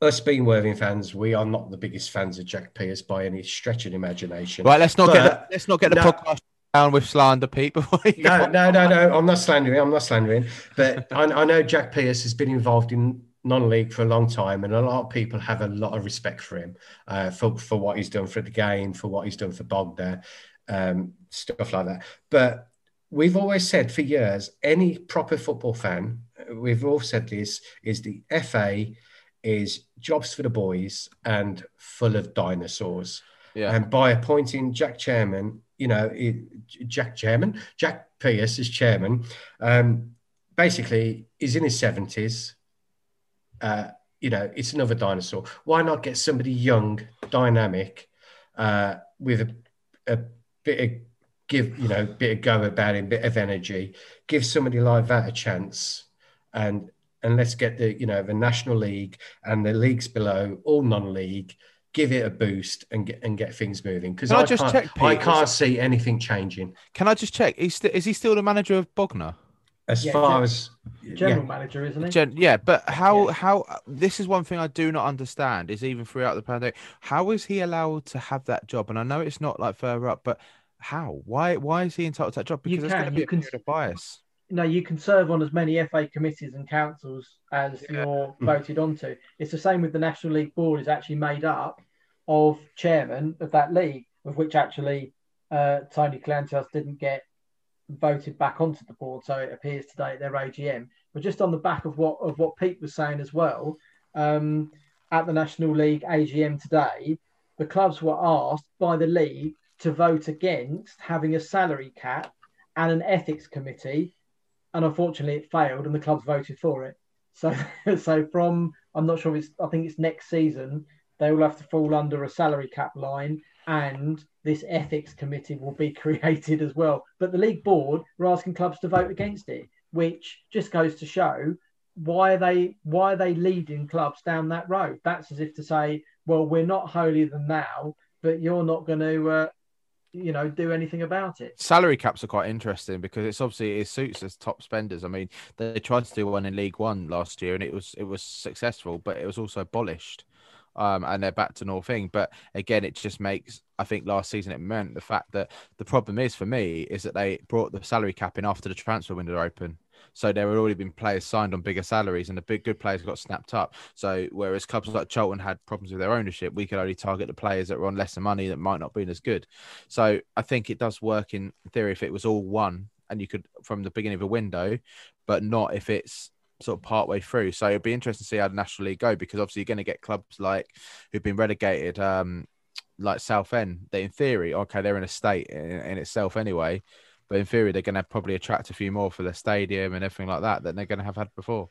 us being Worthing fans, we are not the biggest fans of Jack Pearce by any stretch of imagination. Right, let's not But- get the, let's not get the no. podcast down with slander, Pete. Before no, no, no, no. I'm not slandering. I'm not slandering. But I, I know Jack Pearce has been involved in non-league for a long time, and a lot of people have a lot of respect for him uh, for for what he's done for the game, for what he's done for Bognor, um, stuff like that. But we've always said for years, any proper football fan, we've all said this, is the FA is jobs for the boys and full of dinosaurs. Yeah. And by appointing Jack Chairman, you know, it, Jack Chairman, Jack Pearce as chairman, um, basically he's in his seventies. Uh, you know, it's another dinosaur. Why not get somebody young, dynamic, uh, with a, a bit of give, you know, bit of go about it, bit of energy. Give somebody like that a chance, and and let's get the you know the national league and the leagues below, all non-league. Give it a boost and get and get things moving because Can I I, just can't, check, I can't see anything changing Can I just check? He's st- is he still the manager of Bognor? as Yeah, far gen- as General yeah. manager, isn't he? Gen- yeah, but how Yeah. how this is one thing I do not understand is even throughout the pandemic, how is he allowed to have that job? And I know it's not like further up, but how? Why why is he entitled to that job? Because there's going to be you a can- period bias. no, you can serve on as many FA committees and councils as Yeah. you're voted onto. It's the same with the National League Board is actually made up of chairman of that league, of which actually uh, Tony Kleanthous didn't get voted back onto the board, so it appears today at their AGM. But just on the back of what of what Pete was saying as well, um, at the National League AGM today, the clubs were asked by the league to vote against having a salary cap and an ethics committee, and unfortunately it failed, and the clubs voted for it. So, so from I'm not sure if it's I think it's next season they will have to fall under a salary cap line, and this ethics committee will be created as well. But the league board were asking clubs to vote against it, which just goes to show why are they why are they leading clubs down that road? That's as if to say, well, we're not holier than thou, but you're not going to, uh, you know, do anything about it. Salary caps are quite interesting because it's obviously it suits as top spenders. I mean, they tried to do one in League One last year and it was it was successful, but it was also abolished. Um, and they're back to normal thing. But again, it just makes I think last season it meant the fact that the problem is for me is that they brought the salary cap in after the transfer window open. So there had already been players signed on bigger salaries, and the big good players got snapped up. So whereas clubs like Cheltenham had problems with their ownership, we could only target the players that were on lesser money that might not be as good. So I think it does work in theory if it was all one and you could from the beginning of a window, but not if it's sort of part way through. So it'd be interesting to see how the National League go because obviously you're going to get clubs like who've been relegated, um, like Southend. That in theory, okay, they're in a state in, in itself anyway, but in theory they're going to probably attract a few more for the stadium and everything like that than they're going to have had before.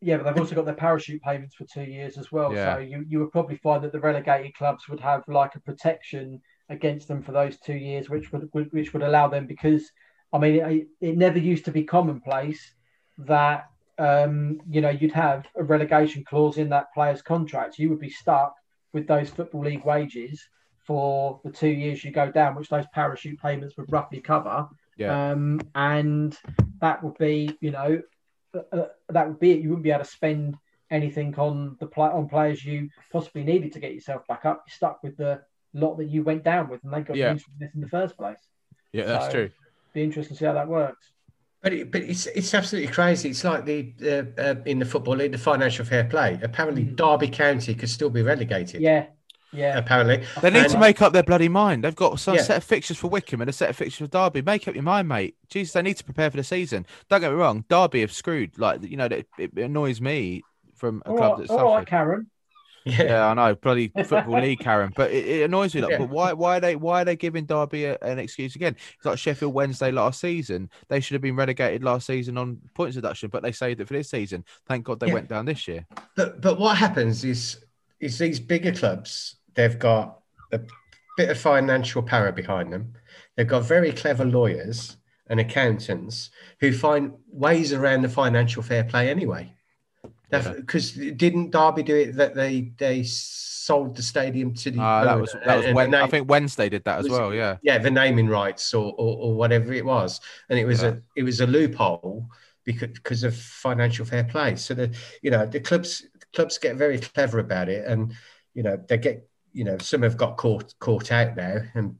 Yeah, but they've also got their parachute payments for two years as well. Yeah. So you, you would probably find that the relegated clubs would have like a protection against them for those two years, which would, would which would allow them because I mean it, it never used to be commonplace that um, you know you'd have a relegation clause in that player's contract. You would be stuck with those football league wages for the two years you go down, which those parachute payments would roughly cover. Yeah. Um, and that would be, you know, uh, uh, that would be it. You wouldn't be able to spend anything on the play on players you possibly needed to get yourself back up. You're stuck with the lot that you went down with, and they got Yeah. used this in the first place. Yeah, that's So- true. Be interesting to see how that works. But it, but it's it's absolutely crazy. It's like the uh, uh, in the football league, the financial fair play. Apparently, Mhm. Derby County could still be relegated. Yeah, yeah. Apparently, They need to make up their bloody mind. They've got some Yeah. set of fixtures for Wycombe and a set of fixtures for Derby. Make up your mind, mate. Jesus, they need to prepare for the season. Don't get me wrong, Derby have screwed. Like you know, it, it annoys me from a All club right, that's all right, suffered. Karen. yeah. Yeah, I know, bloody football league, Karen. But it, it annoys me. Like, Yeah. but why? Why are they? Why are they giving Derby a, an excuse again? It's like Sheffield Wednesday last season. They should have been relegated last season on points deduction, but they saved it for this season. Thank God they Yeah. went down this year. But but what happens is is these bigger clubs they've got a bit of financial power behind them. They've got very clever lawyers and accountants who find ways around the financial fair play anyway. Yeah. Because didn't Derby do it that they they sold the stadium to the Uh, that was that was and- when and I think Wednesday did that as was- well. Yeah, yeah the naming rights or, or, or whatever it was and it was Yeah. a it was a loophole because because of financial fair play so the you know the clubs clubs get very clever about it, and you know they get you know some have got caught caught out now, and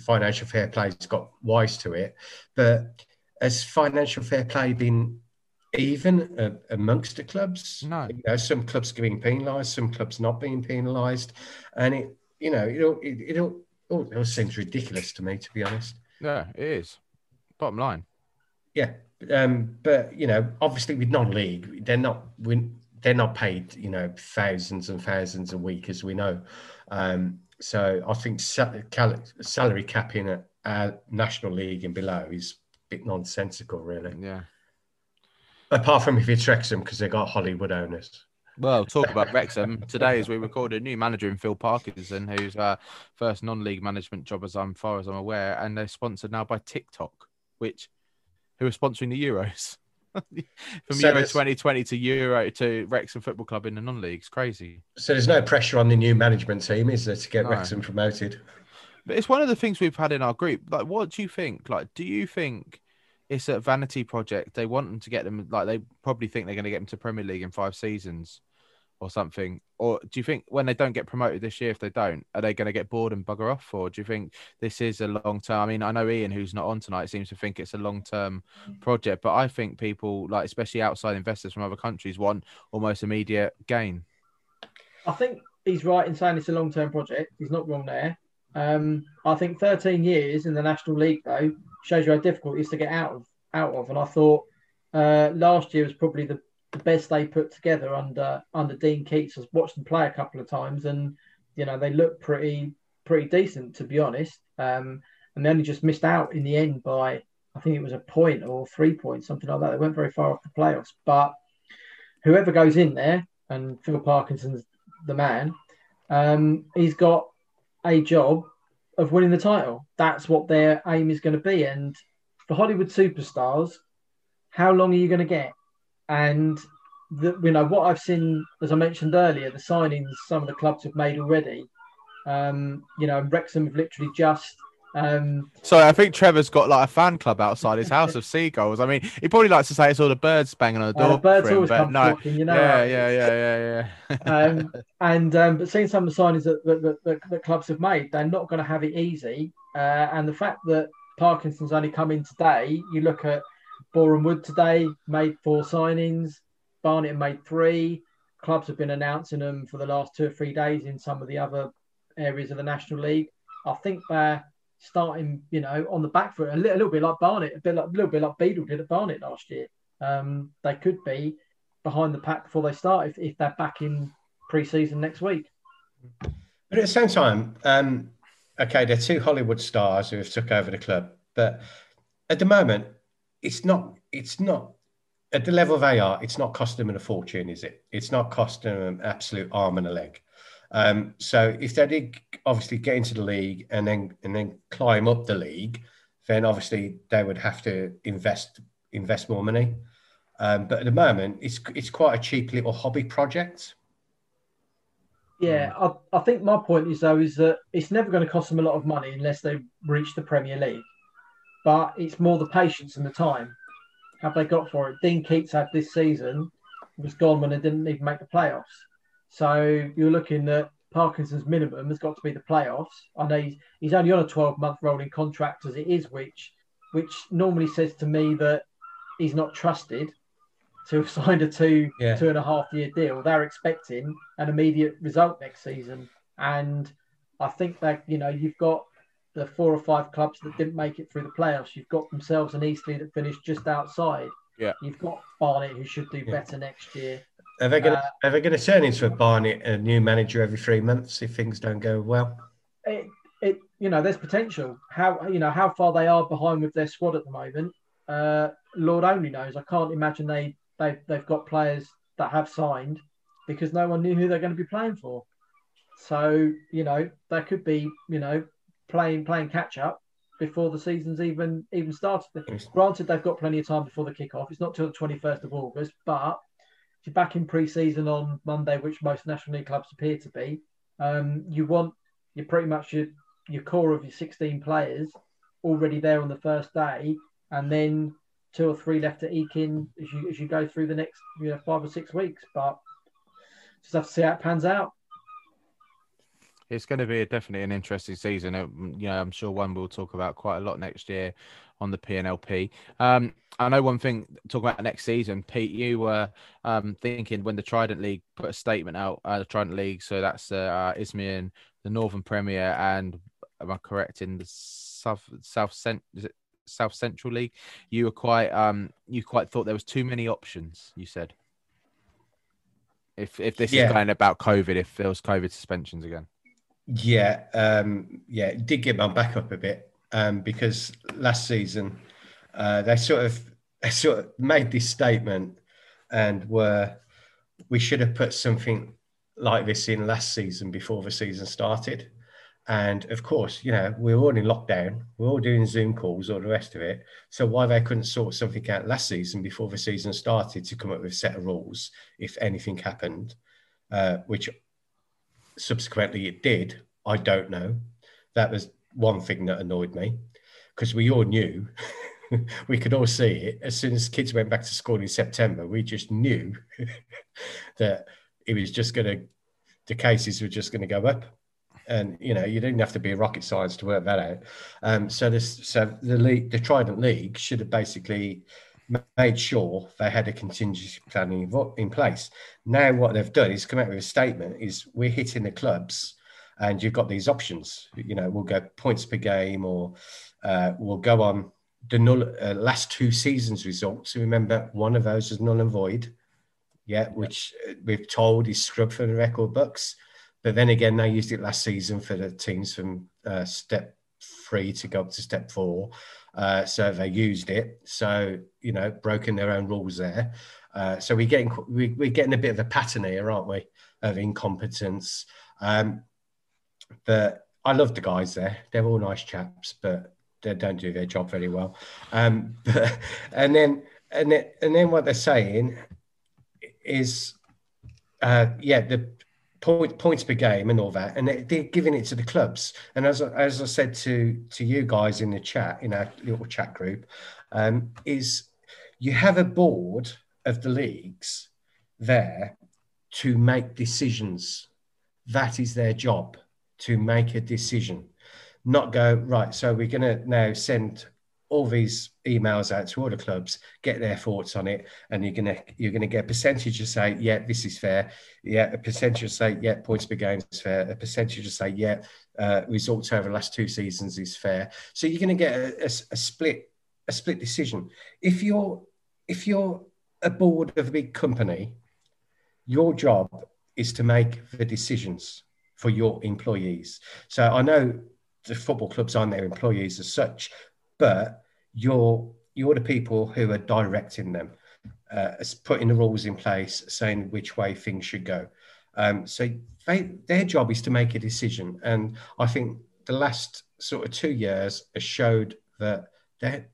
financial fair play's got wise to it. But has financial fair play been even uh, amongst the clubs? No. You know, some clubs being penalised, some clubs not being penalised, and it you know it all it, it all, all, it all seems ridiculous to me, to be honest. Yeah, it is. Bottom line. Yeah, um, but you know, obviously with non-league, they're not we, they're not paid you know thousands and thousands a week as we know. Um, so I think salary capping at uh, national league and below is a bit nonsensical, really. Yeah. Apart from if it's Wrexham because they got Hollywood owners. Well, talk about Wrexham today as we record a new manager in Phil Parkinson, whose uh, first non-league management job, as I'm far as I'm aware, and they're sponsored now by TikTok, which who are sponsoring the Euros from So Euro 2020 to Euro to Wrexham Football Club in the non-league. It's crazy. So there's no pressure on the new management team, is there, to get No. Wrexham promoted? But it's one of the things we've had in our group. Like, what do you think? Like, do you think it's a vanity project? They want them to get them. Like, they probably think they're going to get them to Premier League in five seasons or something. Or do you think when they don't get promoted this year, if they don't, are they going to get bored and bugger off? Or do you think this is a long term? I mean, I know Ian, who's not on tonight, seems to think it's a long term project, but I think people, like especially outside investors from other countries, want almost immediate gain. I think he's right in saying it's a long term project. He's not wrong there. Um, I think 13 years in the National League, though, shows you how difficult it is to get out of. Out of, and I thought uh, last year was probably the, the best they put together under under Dean Keats. I've watched them play a couple of times, and you know they look pretty pretty decent to be honest. Um, and they only just missed out in the end by I think it was a point or three points, something like that. They went very far off the playoffs, but whoever goes in there, and Phil Parkinson's the man, um, he's got a job of winning the title. That's what their aim is going to be. And for Hollywood superstars, how long are you going to get? And the, you know what I've seen, as I mentioned earlier, the signings some of the clubs have made already. Um, you know, Wrexham have literally just um, So I think Trevor's got like a fan club outside his house of seagulls. I mean, he probably likes to say it's all the birds banging on the uh, door. the birds him, always come no, you know. yeah, yeah, yeah, yeah, yeah. um, and um, but seeing some of the signings that that, that, that, that clubs have made, they're not going to have it easy. Uh, and the fact that Parkinson's only come in today, you look at Boreham Wood today, made four signings. Barnet made three. Clubs have been announcing them for the last two or three days in some of the other areas of the National League. I think they're starting, you know, on the back foot a little, a little bit like Barnet, a bit like, a little bit like Beadle did at Barnet last year. Um, they could be behind the pack before they start if, if they're back in pre-season next week. But at the same time, um, okay, they're two Hollywood stars who have took over the club, but at the moment, it's not. It's not at the level they are. It's not costing them a fortune, is it? It's not costing them an absolute arm and a leg. Um, so if they did obviously get into the league and then and then climb up the league, then obviously they would have to invest invest more money. Um, but at the moment, it's it's quite a cheap little hobby project. Yeah, I, I think my point is though is that it's never going to cost them a lot of money unless they reach the Premier League. But it's more the patience and the time. Have they got for it? Dean Keats had this season was gone when they didn't even make the playoffs. So you're looking at Parkinson's minimum has got to be the playoffs. I know he's, he's only on a 12 month rolling contract as it is, which which normally says to me that he's not trusted to have signed a two Yeah. two and a half year deal. They're expecting an immediate result next season, and I think that you know you've got the four or five clubs that didn't make it through the playoffs. You've got themselves and Eastleigh that finished just outside. Yeah. You've got Barnet who should do Yeah. better next year. Are they going to Uh, are they going to turn into a Barnet a new manager every three months if things don't go well? It, it you know there's potential. How you know how far they are behind with their squad at the moment. Uh, Lord only knows. I can't imagine they they they've got players that have signed because no one knew who they're going to be playing for. So you know there could be you know playing playing catch up before the season's even even started. Granted, they've got plenty of time before the kickoff. It's not till the twenty first of August, but if you're back in pre-season on Monday, which most National League clubs appear to be, um, you want you're pretty much your your core of your 16 players already there on the first day, and then two or three left to eke in as you as you go through the next you know five or six weeks. But just have to see how it pans out. It's going to be a, definitely an interesting season. Uh, you know, I'm sure one we'll talk about quite a lot next year on the PNLP. Um, I know one thing talking about next season, Pete. You were um, thinking when the Trident League put a statement out, uh, the Trident League. So that's uh, Isthmian, the Northern Premier, and am I correct in the South South Cent? South Central League? You were quite um, you quite thought there was too many options. You said. If if this Yeah. is going about COVID, if there was COVID suspensions again. Yeah, um, yeah, it did get my back up a bit um, because last season uh, they sort of they sort of made this statement and were we should have put something like this in last season before the season started. And of course, you know, we we're all in lockdown, we we're all doing Zoom calls, all the rest of it. So why they couldn't sort something out last season before the season started to come up with a set of rules if anything happened, uh, which subsequently it did. I don't know. That was one thing that annoyed me because we all knew, we could all see it. As soon as kids went back to school in September, we just knew that it was just going to, the cases were just going to go up. And you know, you didn't have to be a rocket science to work that out. Um, so this, so the league, the Trident League, should have basically made sure they had a contingency plan in, in place. Now, what they've done is come out with a statement: is we're hitting the clubs, and you've got these options. You know, we'll go points per game, or uh, we'll go on the null, uh, last two seasons' results. Remember, one of those is null and void. Yeah, which uh, we've told is scrubbed from the record books. But then again, they used it last season for the teams from uh, step three to go up to step four. Uh, so they used it. So you know, broken their own rules there. Uh, so we're getting we, we're getting a bit of a pattern here, aren't we, of incompetence. Um, but I love the guys there. They're all nice chaps, but they don't do their job very well. Um, but, and then and then and then what they're saying is, uh, yeah, the point, points per game and all that, and they- they're giving it to the clubs. And as I, as I said to to you guys in the chat in our little chat group, um, is you have a board of the leagues there to make decisions. That is their job to make a decision, not go right. So we're going to now send all these emails out to all the clubs, get their thoughts on it, and you're gonna you're gonna get a percentage to say, yeah, this is fair. Yeah, a percentage to say, yeah, points per game is fair. A percentage to say, yeah, uh, results over the last two seasons is fair. So you're gonna get a, a- a split a split decision. If you're if you're a board of a big company, your job is to make the decisions for your employees. So I know the football clubs aren't their employees as such, but you're you're the people who are directing them, uh, putting the rules in place, saying which way things should go. Um, so they, their job is to make a decision, and I think the last sort of two years has showed that they're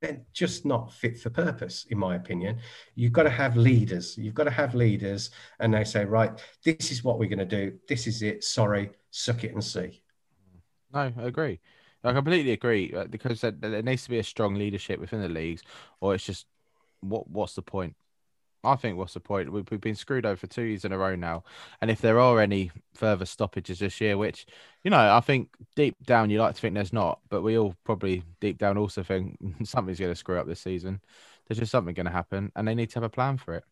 they're just not fit for purpose, in my opinion. You've got to have leaders. You've got to have leaders, and they say, right, this is what we're going to do. This is it. Sorry, suck it and see. No, I agree. I completely agree uh, because there, there needs to be a strong leadership within the leagues, or it's just what what's the point? I think what's the point? We've, we've been screwed over for two years in a row now, and if there are any further stoppages this year, which you know I think deep down you like to think there's not, but we all probably deep down also think something's going to screw up this season. There's just something going to happen, and they need to have a plan for it.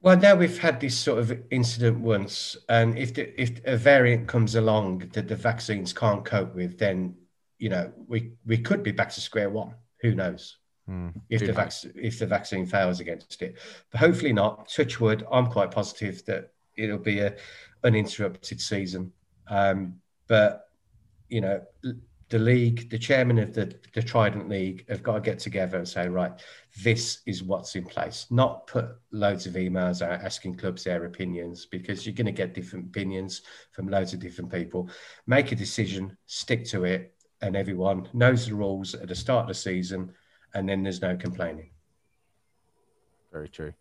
Well, now we've had this sort of incident once, and if the, if a variant comes along that the vaccines can't cope with, then you know we we could be back to square one. Who knows? Hmm, if the vac- if the vaccine fails against it. But hopefully not. Touch wood. I'm quite positive that it'll be a uninterrupted season. Um, but you know, the league, the chairman of the the Trident League, have got to get together and say, right, this is what's in place. Not put loads of emails out asking clubs their opinions because you're going to get different opinions from loads of different people. Make a decision, stick to it, and everyone knows the rules at the start of the season and then there's no complaining. Very true.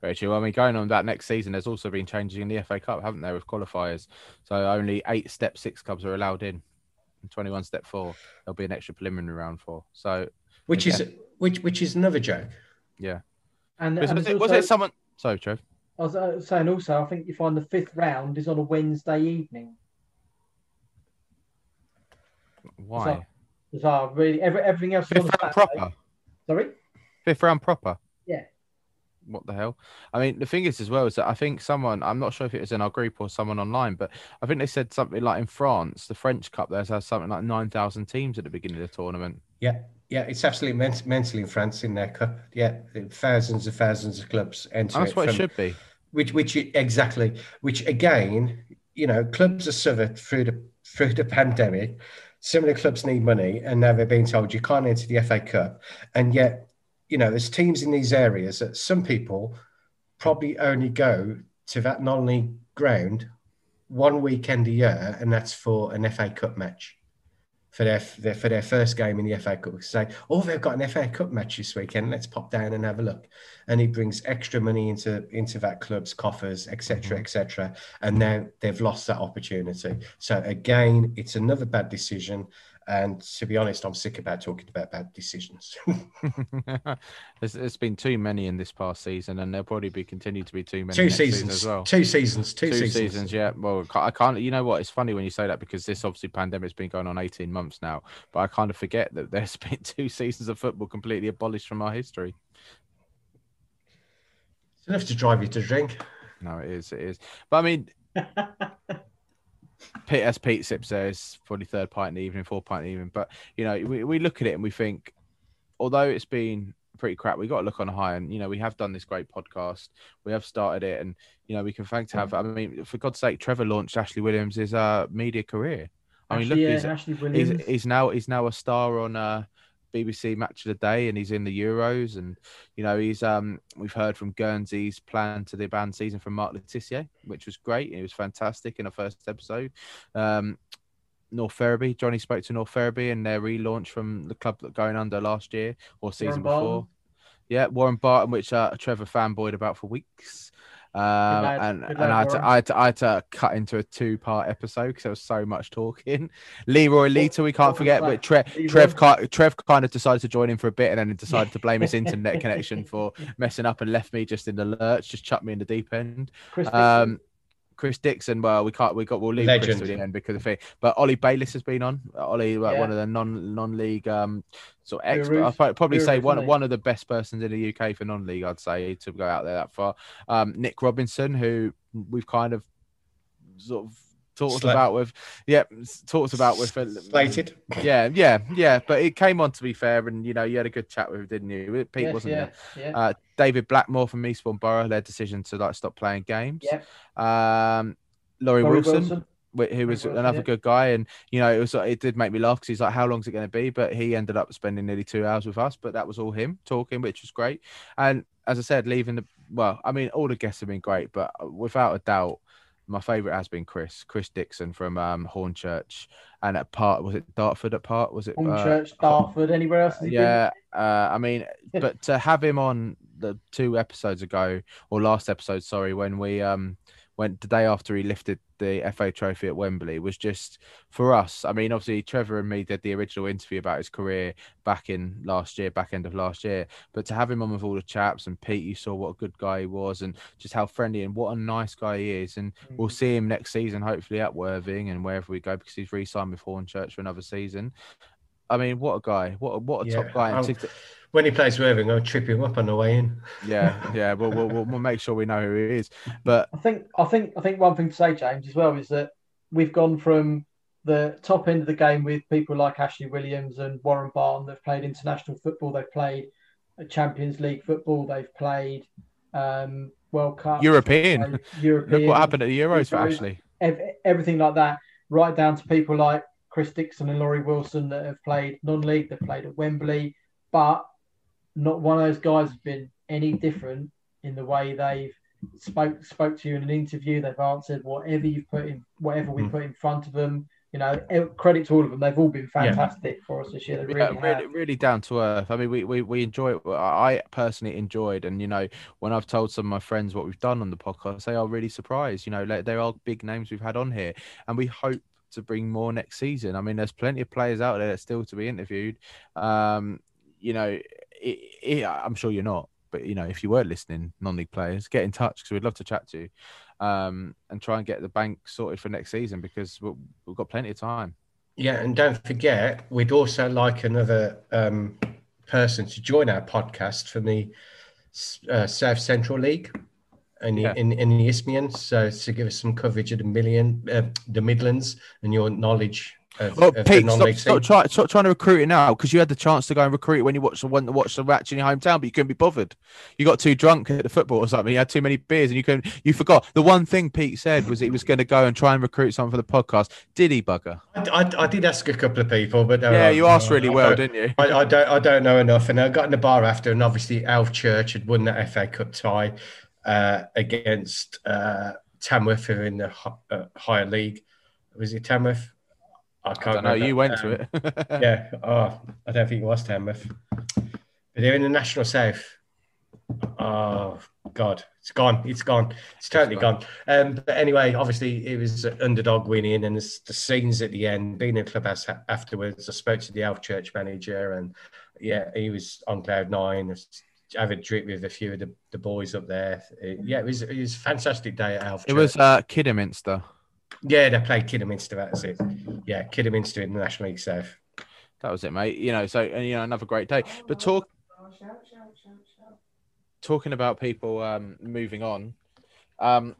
Very true. Well, I mean, going on that next season, there's also been changes in the FA Cup, haven't there, with qualifiers? So only eight step six clubs are allowed in, and 21 step four. There'll be an extra preliminary round for. So Which Yeah. is which which is another joke. yeah. And, Was, and was there's it, was also- it someone? Sorry, Trev. I was uh, saying also, I think you find the fifth round is on a Wednesday evening. Why? So, so really, every, everything else is on Fifth round Saturday. proper. Sorry. Fifth round proper. Yeah. What the hell? I mean, the thing is, as well, is that I think someone, I'm not sure if it was in our group or someone online, but I think they said something like in France, the French Cup, there's has something like 9,000 teams at the beginning of the tournament. Yeah, yeah, it's absolutely men- mentally in France in their cup. Yeah, thousands and thousands of clubs enter That's it what it should be. which which exactly which again you know clubs are suffered through the through the pandemic similar clubs need money and now they're being told you can't enter the fa cup. And yet you know there's teams in these areas that some people probably only go to that non-league ground one weekend a year and that's for an fa cup match for their, their for their first game in the FA Cup. Say, oh, they've got an FA Cup match this weekend. Let's pop down and have a look. And he brings extra money into into that club's coffers, etc., mm-hmm. etc. And now they've lost that opportunity. So again, it's another bad decision. And to be honest, I'm sick about talking about bad decisions. there's, there's been too many in this past season, and there'll probably be continued to be too many two next season seasons as well. Two seasons. Two, Two seasons. seasons, yeah. Well, I can't. You know what? It's funny when you say that because this obviously pandemic's been going on 18 months now, but I kind of forget that there's been two seasons of football completely abolished from our history. It's enough to drive you to drink. No, it is. It is. But I mean, Pete, as Pete Sips says, probably third pint in the evening, four pint in the evening. But you know, we, we look at it and we think, although it's been pretty crap, we got to look on high. And you know, we have done this great podcast, we have started it, and you know, we can thank to have. I mean, for God's sake, Trevor launched Ashley Williams' uh, media career. I mean, Ashley, look, yeah, he's, Ashley he's he's now he's now a star on uh BBC Match of the Day, and he's in the Euros, and you know he's um we've heard from Guernsey's plan to the band season from Mark Le Tissier, which was great. It was fantastic in the first episode. Um, North Ferriby, Johnny spoke to North Ferriby and their relaunch from the club that going under last year or season before. Yeah, Warren Barton, which uh, Trevor fanboyed about for weeks. Um, lad. and and I had, to, I, had to, I had to cut into a two part episode because there was so much talking. Leroy Lita, we can't forget, but? Tre- Trev, Trev kind of decided to join in for a bit and then decided to blame his internet connection for messing up and left me just in the lurch, just chucked me in the deep end. Chris Dixon. Chris Dixon, well, we can't, we got, we'll leave Chris Legend. to the end because of it. But Ollie Bayliss has been on. Ollie, like, Yeah. one of the non non league um sort of Gurus. expert. I'd pro- probably say Gurus, one isn't one of the best persons in the UK for non league. I'd say to go out there that far. Um, Nick Robinson, who we've kind of sort of talked Sla- about with, yeah, talked about with. Slated. Yeah, yeah, yeah. But it came on to be fair, and you know, you had a good chat with, him, didn't you? Pete, Yes, wasn't yeah, it? yeah. Uh, David Blackmore from Eastbourne Borough, their decision to like stop playing games. Yep. Um, Laurie, Laurie Wilson, wh- who was another good guy, and you know, it was it did make me laugh because he's like, "How long is it going to be?" But he ended up spending nearly two hours with us, but that was all him talking, which was great. And as I said, leaving the well, I mean, all the guests have been great, but without a doubt, my favourite has been Chris, Chris Dixon from um, Hornchurch, and at part was it Dartford at part was it? uh, Hornchurch, Dartford, anywhere else? has he been? yeah, uh, I mean, but to have him on the two episodes ago or last episode, sorry, when we um went the day after he lifted the FA Trophy at Wembley was just for us. I mean, obviously Trevor and me did the original interview about his career back in last year, back end of last year. But to have him on with all the chaps and Pete, you saw what a good guy he was and just how friendly and what a nice guy he is. And we'll Mm. see him next season, hopefully at Worthing and wherever we go, because he's re-signed with Hornchurch for another season. I mean, what a guy! What a, what a Yeah, top guy! To- When he plays Worthing, I'll trip him up on the way in. yeah, yeah. We'll, we'll, we'll, we'll make sure we know who he is. But I think I think I think one thing to say, James, as well, is that we've gone from the top end of the game with people like Ashley Williams and Warren Barton that've played international football, they've played Champions League football, they've played um, World Cup, European. played European. look what happened at the Euros for Ashley. ev- everything like that, right down to people like Chris Dixon and Laurie Wilson that have played non-league, they've played at Wembley, but not one of those guys has been any different in the way they've spoke spoke to you in an interview. They've answered whatever you've put in, whatever we Mm. put in front of them. You know, eh, credit to all of them. They've all been fantastic for us this year. They Yeah, really, really, really down to earth. I mean, we, we, we enjoy it. I personally enjoyed, and you know, when I've told some of my friends what we've done on the podcast, they are really surprised. You know, like, there are big names we've had on here, and we hope to bring more next season. I mean, there's plenty of players out there still to be interviewed. Um, you know, it, it, I'm sure you're not, but you know, if you were listening, non-league players, get in touch because we'd love to chat to you, um, and try and get the bank sorted for next season because we we've got plenty of time. Yeah, and don't forget, we'd also like another um, person to join our podcast from the uh, South Central League in, Yeah. in, in the Isthmian. So to give us some coverage of the million, uh, the Midlands, and your knowledge of, Well, of the Pete, stop, stop, try, stop trying to recruit it now because you had the chance to go and recruit it when you watched the one watch the match in your hometown, but you couldn't be bothered. You got too drunk at the football or something. You had too many beers and you couldn't. You forgot the one thing Pete said was he was going to go and try and recruit someone for the podcast. Did he, bugger? I, I, I did ask a couple of people, but uh, yeah, you asked really I well, don't- didn't you? I, I don't I don't know enough, and I got in the bar after, and obviously Alvechurch had won the FA Cup tie against uh, Tamworth, who are in the hi- uh, higher league. Was it Tamworth? I I can't don't know. remember. You went Um, to it. yeah. Oh, I don't think it was Tamworth. But they're in the National South. Oh God, it's gone. It's gone. It's totally gone. gone. Um, but anyway, obviously it was underdog winning, and the, scenes at the end, being in clubhouse afterwards. I spoke to the Alvechurch manager, and yeah, he was on cloud nine. I have a drink with a few of the, the boys up there. Uh, yeah, it was it was a fantastic day at Elf. It was uh, Kidderminster. yeah, they played Kidderminster. That's it. Yeah, Kidderminster in the National League South. That was it, mate. You know, so and you know, another great day. But talk talking about people um, moving on. Um,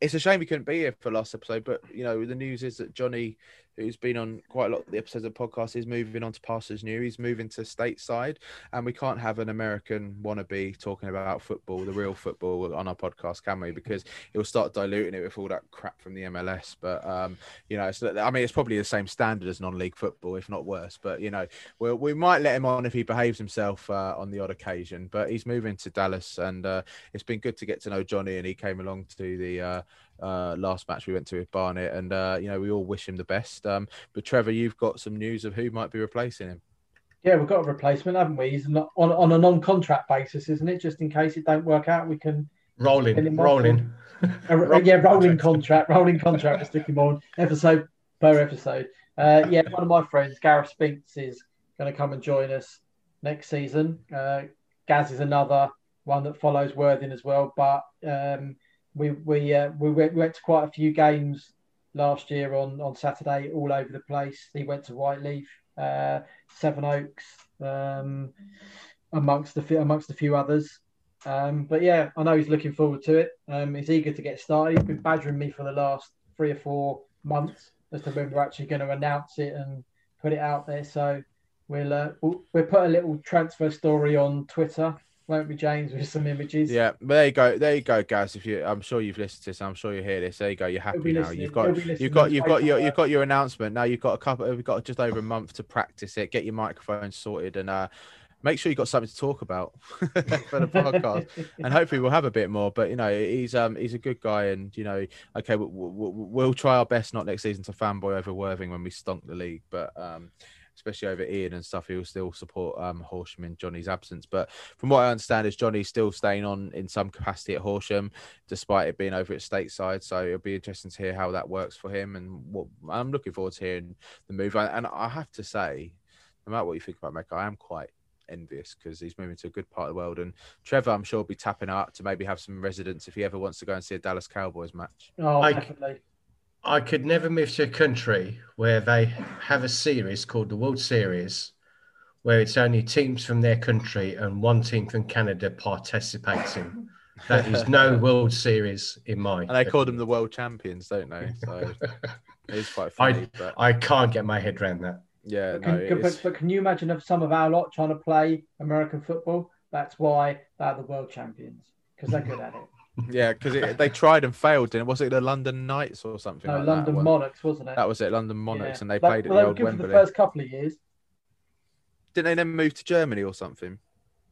it's a shame we couldn't be here for last episode, but you know, the news is that Johnny, who's been on quite a lot of the episodes of the podcast, is moving on to Pastors New. He's moving to stateside, and we can't have an American wannabe talking about football, the real football, on our podcast, can we? Because it will start diluting it with all that crap from the MLS. But um, you know, I mean, it's probably the same standard as non-league football, if not worse. But you know, we we might let him on if he behaves himself uh, on the odd occasion. But he's moving to Dallas, and uh, it's been good to get to know Johnny. And he came along to the uh, uh, last match we went to with Barnet, and uh, you know, we all wish him the best. Um, but Trevor, you've got some news of who might be replacing him. Yeah, we've got a replacement, haven't we? He's not on, on a non-contract basis, isn't it? Just in case it don't work out, we can. Rolling, rolling. Uh, yeah, rolling contract. contract, rolling contract. We'll stick him on episode per episode. Uh, yeah, one of my friends, Gareth Spinks, is going to come and join us next season. Uh, Gaz is another one that follows Worthing as well. But um, we we uh, we went, went to quite a few games last year on on Saturday, all over the place. He went to Whyteleafe, uh, Sevenoaks, um, amongst the amongst a few others. Um, but yeah, I know he's looking forward to it. Um, he's eager to get started. He's been badgering me for the last three or four months as to when we're actually going to announce it and put it out there. So we'll uh, we'll, we'll put a little transfer story on Twitter, won't be James, with some images. Yeah, but there you go, there you go, guys. If you, I'm sure you've listened to this. I'm sure you hear this. There you go. You're happy now. You've got, he'll be listening you've got, you've got your, you've got your announcement. Now you've got a couple. We've got just over a month to practice it. Get your microphone sorted and uh, make sure you got something to talk about for the podcast. and hopefully we'll have a bit more. But you know, he's um he's a good guy, and you know, okay, we'll, we'll, we'll try our best not next season to fanboy over Worthing when we stunk the league, but um. Especially over Ian and stuff, he'll still support um, Horsham in Johnny's absence. But from what I understand, is Johnny's still staying on in some capacity at Horsham, despite it being over at stateside. So it'll be interesting to hear how that works for him. And what I'm looking forward to hearing the move. And I have to say, no matter what you think about Mecca, I am quite envious because he's moving to a good part of the world. And Trevor, I'm sure, will be tapping up to maybe have some residence if he ever wants to go and see a Dallas Cowboys match. Oh, I- definitely. I could never move to a country where they have a series called the World Series, where it's only teams from their country and one team from Canada participates in. That is no World Series in my. And they call them the world champions, don't they? So it's quite I- funny. but I can't get my head around that. yeah, But no, can, but, but can you imagine if some of our lot trying to play American football? That's why they're the world champions because they're good at it. Yeah, because they tried and failed. And was it the London Knights or something? No, like London that? Monarchs, wasn't it? That was it, London Monarchs, Yeah. and they But- played at well, the they were old Wembley. for the first couple of years. Didn't they then move to Germany or something?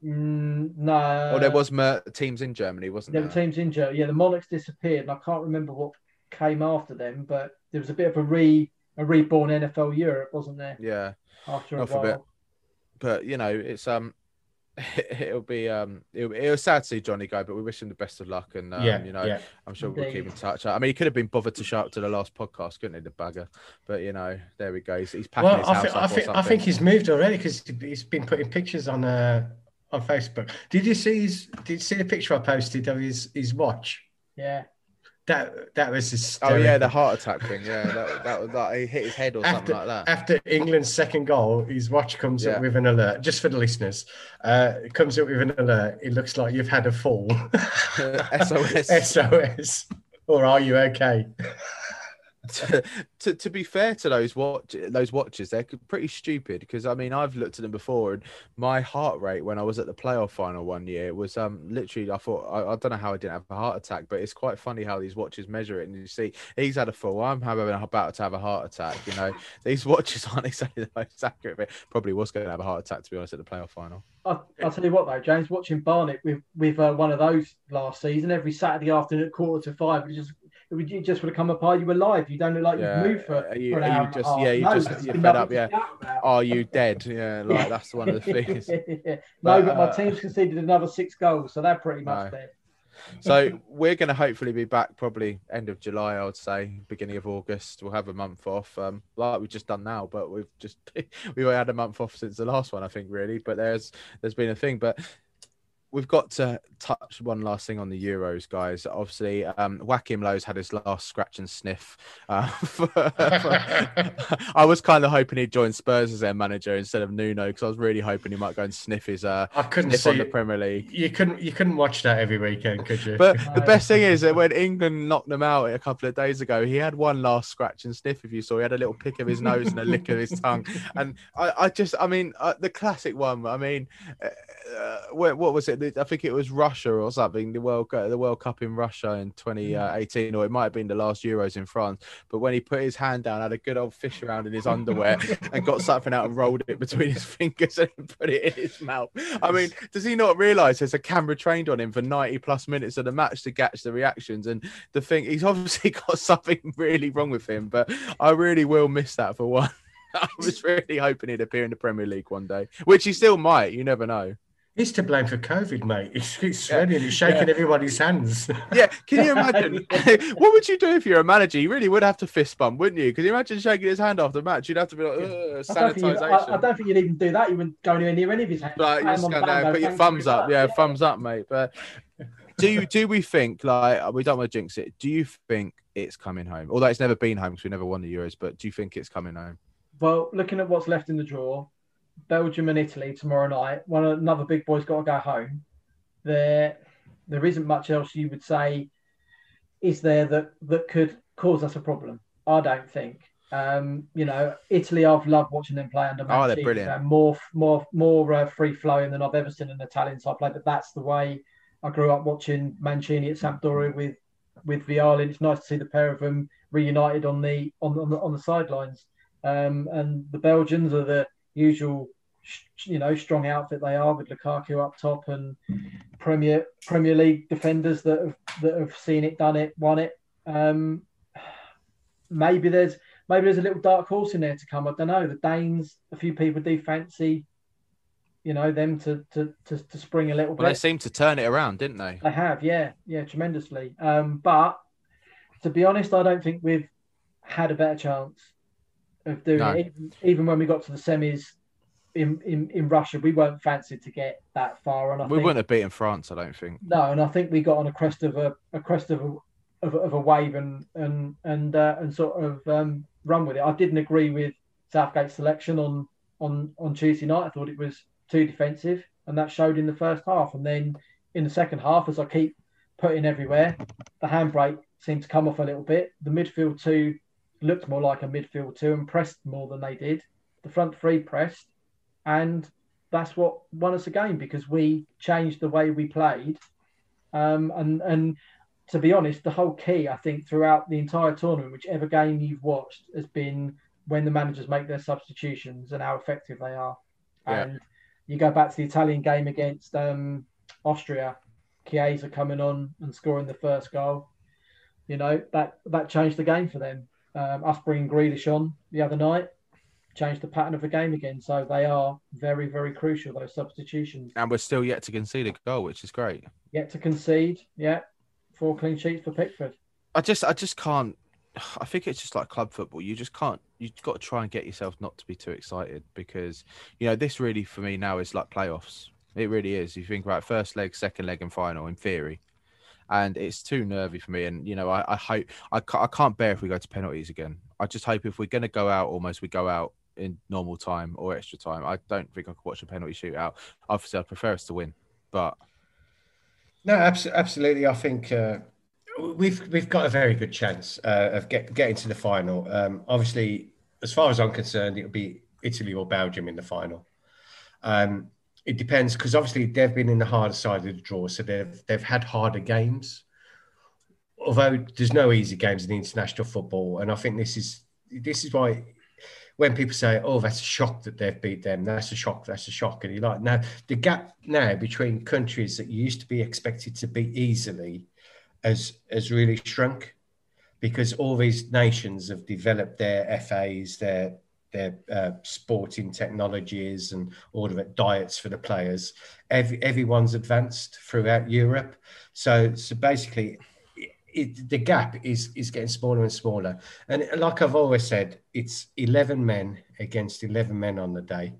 Mm, no. oh, there was mer- teams in Germany, wasn't There there? were teams in Germany. Yeah, the Monarchs disappeared, and I can't remember what came after them, but there was a bit of a re a reborn NFL Europe, wasn't there? Yeah, After a Not for a while. bit. but you know, it's um, it'll be um, it'll, it was sad to see Johnny go, but we wish him the best of luck, and um, yeah, you know, yeah. I'm sure we'll keep in touch. I mean, he could have been bothered to show up to the last podcast, couldn't he, the bugger? But you know, there we go. He's, he's packing Well, his I house think, up I or think I think he's moved already because he's been putting pictures on uh, on Facebook. Did you see his? Did you see the picture I posted of his his watch? Yeah. That that was his. Oh yeah, the heart attack thing. Yeah, that, that was like he hit his head or after, something like that. After England's second goal, his watch comes Yeah. up with an alert. Just for the listeners, uh, it comes up with an alert. It looks like you've had a fall. SOS. SOS. Or are you okay? To, to, to be fair to those watch those watches, they're pretty stupid because I mean I've looked at them before and my heart rate when I was at the playoff final one year was um literally I thought I, I don't know how I didn't have a heart attack, but it's quite funny how these watches measure it. And you see he's had a full, I'm having about to have a heart attack. You know these watches aren't exactly the most accurate, but probably was going to have a heart attack to be honest at the playoff final. I, I'll tell you what though, James, watching Barnet with with uh, one of those last season every Saturday afternoon at quarter to five, it just would, you just would have come up, are you alive? You don't look like Yeah, you've moved for, are you- for an are you hour. just- yeah, you No, just- you're fed up, yeah. Are you dead? Yeah, like that's one of the things. no, But, but my uh, team's conceded another six goals, so they're pretty much No. there. So we're going to hopefully be back probably end of July, I would say, beginning of August. We'll have a month off, um, like we've just done now. But we've just we had a month off since the last one, I think, really. But there's there's been a thing, but we've got to touch one last thing on the Euros, guys. Obviously, um, Joachim Löw's had his last scratch and sniff. Uh, for- for- I was kind of hoping he'd join Spurs as their manager instead of Nuno because I was really hoping he might go and sniff his uh, I couldn't sniff see on the. Premier League. You couldn't you couldn't watch that every weekend, could you? But the best thing is that when England knocked them out a couple of days ago, he had one last scratch and sniff. If you saw, he had a little pick of his nose and a lick of his tongue. And I, I just, I mean, uh, the classic one. I mean, uh, uh, what, what was it? I think it was Russia or something. The World Cup, the World Cup in Russia in 2018, uh, mm. or it might have been the last Euros in France. But when he put his hand down, had a good old fish around in his underwear, and got something out and rolled it between his fingers and put it in his mouth. I mean, does he not realise there's a camera trained on him for 90 plus minutes of the match to catch the reactions? And the thing, he's obviously got something really wrong with him, but I really will miss that for one. I was really hoping he'd appear in the Premier League one day, which he still might. You never know. He's to blame for COVID, mate. He's, he's Yeah. spreading, he's shaking everybody's hands. Yeah, can you imagine? what would you do if you're a manager? You really would have to fist bump, wouldn't you? Can you imagine shaking his hand after the match? You'd have to be like, "Ugh, I don't, think sanitisation. you, I, I don't think you'd even do that. You wouldn't go anywhere near any of his hands. Like, Pat you just him on go the back down, put your thumbs up. much. Yeah, thumbs up, mate. But do you do we think like we don't want to jinx it? Do you think it's coming home? Although it's never been home because we never won the Euros, but do you think it's coming home? Well, looking at what's left in the draw, Belgium and Italy tomorrow night. One another big boy's got to go home. There, there isn't much else you would say is there that that could cause us a problem. I don't think. Um, you know, Italy. I've loved watching them play under. Oh, they're brilliant. They're more, more, more uh, free flowing than I've ever seen an Italian side play. But that's the way I grew up watching Mancini at Sampdoria with with Vialli. It's nice to see the pair of them reunited on the on, on the on the sidelines. Um, and the Belgians are the usual, you know, strong outfit they are with Lukaku up top and Premier Premier League defenders that have that have seen it, done it, won it. Um, maybe there's maybe there's a little dark horse in there to come. I don't know. The Danes, a few people do fancy, you know, them to to to, to spring a little bit. Well, they seem to turn it around, didn't they? They have, yeah, yeah, tremendously. Um, but to be honest, I don't think we've had a better chance of doing No. it. Even, even when we got to the semis in, in, in Russia, we weren't fancied to get that far. And I We think, wouldn't have beaten France, I don't think. no, and I think we got on a crest of a, a crest of a of, a- of a wave and and and uh, and sort of um, run with it. I didn't agree with Southgate's selection on on on Tuesday night. I thought it was too defensive, and that showed in the first half. And then in the second half, as I keep putting everywhere, the handbrake seemed to come off a little bit. The midfield two looked more like a midfield two and pressed more than they did. The front three pressed, and that's what won us a game because we changed the way we played. Um, and and to be honest, the whole key I think throughout the entire tournament, whichever game you've watched, has been when the managers make their substitutions and how effective they are. Yeah. And you go back to the Italian game against um, Austria, Chiesa coming on and scoring the first goal. You know that that changed the game for them. Um, us bringing Grealish on the other night changed the pattern of the game again. So they are very very crucial those substitutions. And we're still yet to concede a goal, which is great. Yet to concede, yeah, four clean sheets for Pickford. I just, I just can't. I think it's just like club football. You just can't. You've got to try and get yourself not to be too excited because you know this really for me now is like playoffs. It really is. You think about first leg, second leg, and final in theory, and it's too nervy for me. And you know, I, I hope I can't, I can't bear if we go to penalties again. I just hope if we're going to go out, almost we go out in normal time or extra time. I don't think I could watch a penalty shootout. Obviously, I'd prefer us to win, but no, abs- absolutely. I think uh, we've we've got a very good chance uh, of get, getting to the final. Um, obviously, as far as I'm concerned, it'll be Italy or Belgium in the final. Um, it depends because obviously they've been in the harder side of the draw, so they've they've had harder games. Although there's no easy games in international football, and I think this is this is why when people say, "Oh, that's a shock that they've beat them," that's a shock. That's a shock, and you're like, now the gap now between countries that used to be expected to beat easily has has really shrunk because all these nations have developed their FAs, their their uh, sporting technologies and all of it, diets for the players. Every, everyone's advanced throughout Europe. So, so basically, it, the gap is is getting smaller and smaller. And like I've always said, it's eleven men against eleven men on the day,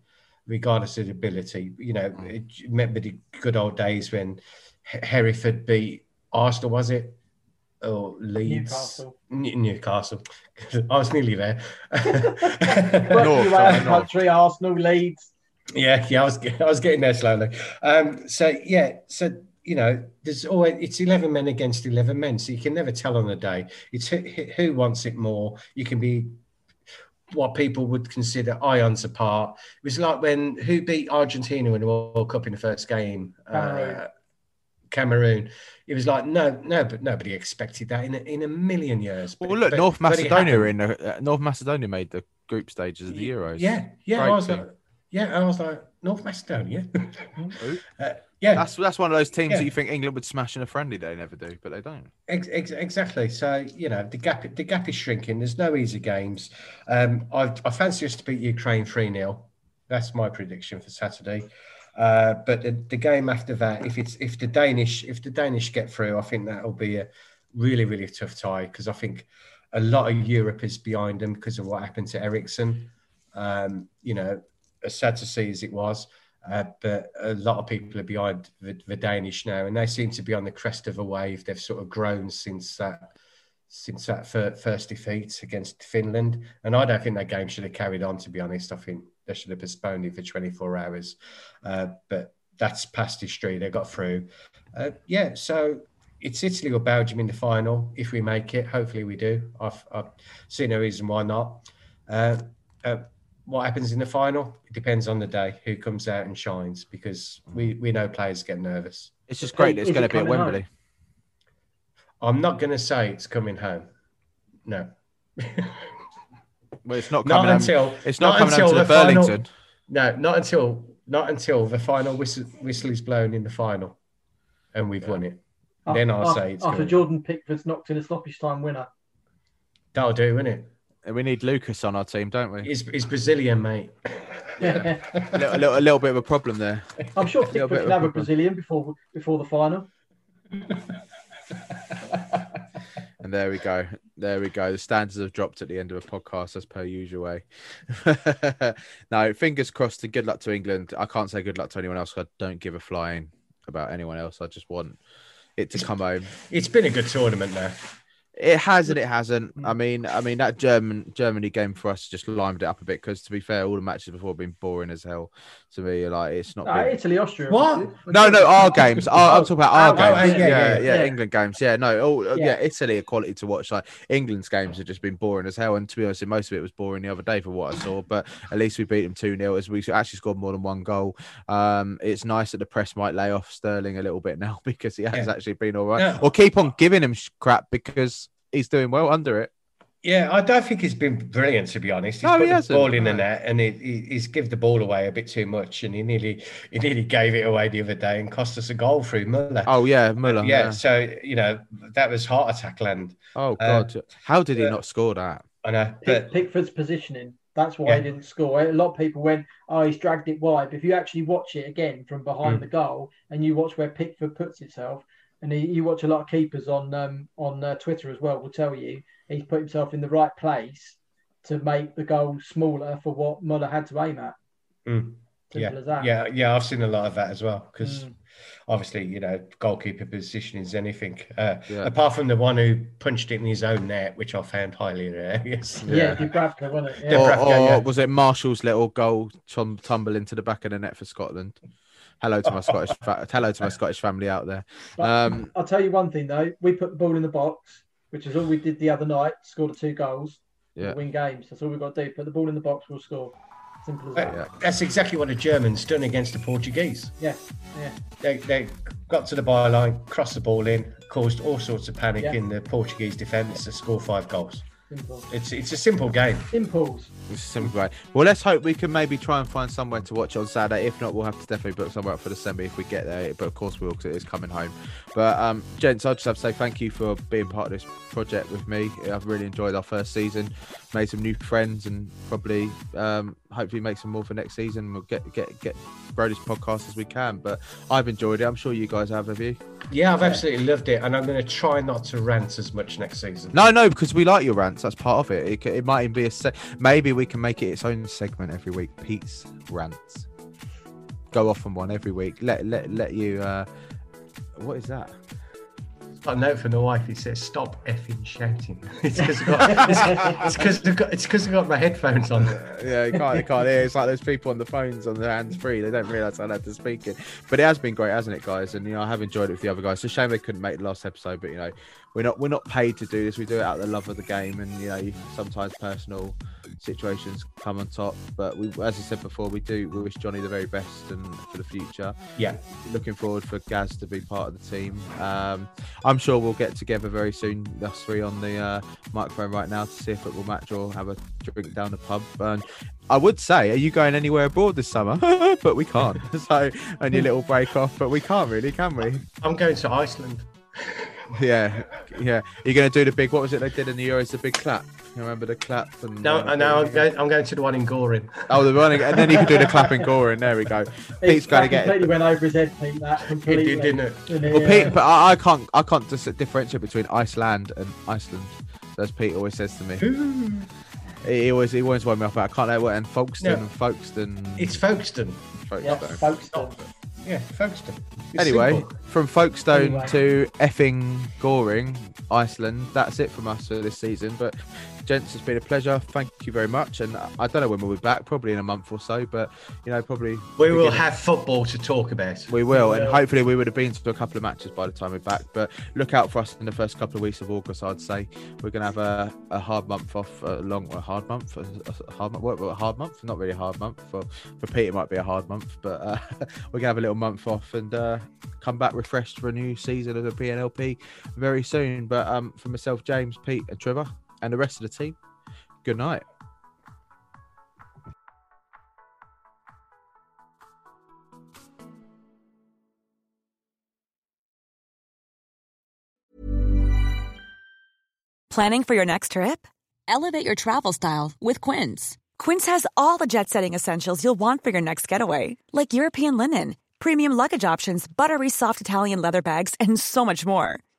regardless of ability. You know, it, remember the good old days when Hereford beat Arsenal, was it? Or Leeds, Newcastle. N- Newcastle. I was nearly there. North, country, Arsenal, Leeds. Yeah, yeah, I was I was getting there slowly. Um, so yeah, so you know, there's always it's eleven men against eleven men, so you can never tell on a day. It's who, who wants it more. You can be what people would consider ions apart. It was like when who beat Argentina in the World Cup in the first game. Uh, Cameroon. It was like no, no, but nobody expected that in a, in a million years. Well, look, but, North Macedonia in the, uh, North Macedonia made the group stages of the Euros. Yeah, yeah, Great I was like, yeah, I was like North Macedonia. uh, yeah, that's that's one of those teams yeah. that you think England would smash in a friendly. They never do, but they don't. Ex- ex- exactly. So you know the gap the gap is shrinking. There's no easy games. Um, I, I fancy us to beat Ukraine three 0 That's my prediction for Saturday. Uh, but the, the, game after that, if it's if the Danish if the Danish get through, I think that'll be a really really tough tie because I think a lot of Europe is behind them because of what happened to Eriksen. Um, you know, as sad to see as it was, uh, but a lot of people are behind the, the, Danish now, and they seem to be on the crest of a wave. They've sort of grown since that since that first defeat against Finland, and I don't think that game should have carried on. To be honest, I think they should have postponed it for 24 hours. Uh, but that's past history. They got through. Uh, yeah, so it's Italy or Belgium in the final. If we make it, hopefully we do. I've, I've seen no reason why not. Uh, uh, what happens in the final? It depends on the day who comes out and shines because we, we know players get nervous. It's just great. It's going to be at Wembley. Home? I'm not going to say it's coming home. No. Well, it's not coming not until home, it's not, not coming until the, the Burlington. no, not until not until the final whistle, whistle is blown in the final, and we've yeah. won it. After, then I'll ah, say it's after good. Jordan Pickford's knocked in a stoppage time winner. That'll do, won't it? We need Lucas on our team, don't we? He's, he's Brazilian, mate. Yeah, a, little, a, little, a, little, bit of a problem there. I'm sure Pickford can have a Brazilian before before the final. And there we go. There we go. The standards have dropped at the end of a podcast as per usual. way. now, fingers crossed and good luck to England. I can't say good luck to anyone else. I don't give a flying about anyone else. I just want it to come home. It's been a good tournament there. It has and it hasn't. I mean, I mean that German Germany game for us just limed it up a bit because, to be fair, all the matches before have been boring as hell to me. Like it's not. No, been... Italy, Austria. What? No, no, our games. Our, I'm talking about our oh, games. Oh, yeah, yeah, yeah, yeah, England games. Yeah, no, oh, yeah. Italy a quality to watch. Like England's games have just been boring as hell. And to be honest, most of it was boring the other day for what I saw. But at least we beat them two 0 as we actually scored more than one goal. Um, it's nice that the press might lay off Sterling a little bit now because he has actually been all right. Or keep on giving him crap because he's doing well under it. Yeah, I don't think he's been brilliant to be honest. He's no, put he the ball in the net and he, he's give the ball away a bit too much, and he nearly he nearly gave it away the other day and cost us a goal through Muller. Oh yeah, Muller. Yeah, yeah. so you know that was heart attack land. Oh god, uh, how did he uh, not score that? I know. But... Pickford's positioning. That's why yeah. he didn't score. A lot of people went, "Oh, he's dragged it wide." But if you actually watch it again from behind mm. the goal and you watch where Pickford puts himself, and he, you watch a lot of keepers on um, on uh, Twitter as well will tell you he's put himself in the right place to make the goal smaller for what Muller had to aim at. Mm. Simple yeah, as that. yeah, yeah. I've seen a lot of that as well because Mm. obviously, you know, goalkeeper position is anything. Uh, Yeah. Apart from the one who punched it in his own net, which I found highly hilarious. Yeah, Yeah. Dubravka, wasn't it? Yeah. Or, or yeah. was it Marshall's little goal tum- tumble into the back of the net for Scotland? Hello to my Scottish fa- hello to my Scottish family out there. Um, I'll tell you one thing though, we put the ball in the box, which is all we did the other night. Scored the two goals, Yeah. win games. That's all we've got to do. Put the ball in the box, we'll score. Simple as that. Uh, That's exactly what the Germans done against the Portuguese. Yeah, yeah. They, they got to the byline, crossed the ball in, caused all sorts of panic Yeah. in the Portuguese defence to score five goals. Simple. It's it's a simple game. Impulse. It's a simple, right? Well, let's hope we can maybe try and find somewhere to watch on Saturday. If not, we'll have to definitely book somewhere up for the semi if we get there. But of course, we will because it is coming home. But um, gents, I just have to say thank you for being part of this project with me. I've really enjoyed our first season, made some new friends, and probably um, hopefully make some more for next season. We'll get get get grow this podcast as we can. But I've enjoyed it. I'm sure you guys have. Have you? Yeah, I've absolutely loved it, and I'm going to try not to rant as much next season. No, no, because we like your rants. That's part of it. It, it might even be a se- maybe we can make it its own segment every week. Pete's rants. Go off on one every week. Let let let you. uh What is that? A note from the wife. He says, "Stop effing shouting." it's because I've got, it's, because I've got, it's 'cause I've got my headphones on. Yeah, you can't, you can't hear. It's like those people on the phones on their hands free. They don't realise how loud they're speaking. But it has been great, hasn't it, guys? And you know, I have enjoyed it with the other guys. It's a shame they couldn't make the last episode, but you know, we're not we're not paid to do this. We do it out of the love of the game, and you know, sometimes personal situations come on top. But we, as I said before, we do we wish Johnny the very best and for the future. Yeah, Looking forward for Gaz to be part of the team. Um, I'm sure we'll get together very soon, us three on the uh, microphone right now to see if it will match or have a drink down the pub. And I would say, are you going anywhere abroad this summer? but we can't. So only a little break off, but we can't really, can we? I'm going to Iceland. Yeah, yeah. You're going to do the big. What was it they did in the Euros? The big clap. You remember the clap? And No, um, I know. I'm going, I'm going to the one in Goring. Oh, the running, and then you can do the clap in Goring. There we go. Pete's going to get. completely went over his head, Pete. That It completely. did, didn't it? Well. Pete, but I, I can't, I can't dis- differentiate between Iceland and Iceland. As Pete always says to me, he, he always, he always wound me up. I can't know what and Folkestone No. and Folkestone. It's Folkestone. yeah, Folkestone. Yeah, Folkestone. It's Anyway, simple. from Folkestone Anyway. to effing Goring, Iceland. That's it from us for this season. But gents, it's been a pleasure. Thank you very much. And I don't know when we'll be back. Probably in a month or so. But you know, probably we will beginning- have football to talk about. We will, and hopefully we would have been to a couple of matches by the time we're back. But look out for us in the first couple of weeks of August. I'd say we're going to have a, a hard month off, a long, a hard month, a, a hard month, what, a hard month, not really a hard month for for Pete. It might be a hard month, but uh, we're going to have a little month off and uh, come back refreshed for a new season of the PNLP very soon. But um, for myself, James, Pete, and Trevor, and the rest of the team, good night. Planning for your next trip? Elevate your travel style with Quince. Quince has all the jet setting essentials you'll want for your next getaway, like European linen, premium luggage options, buttery soft Italian leather bags, and so much more.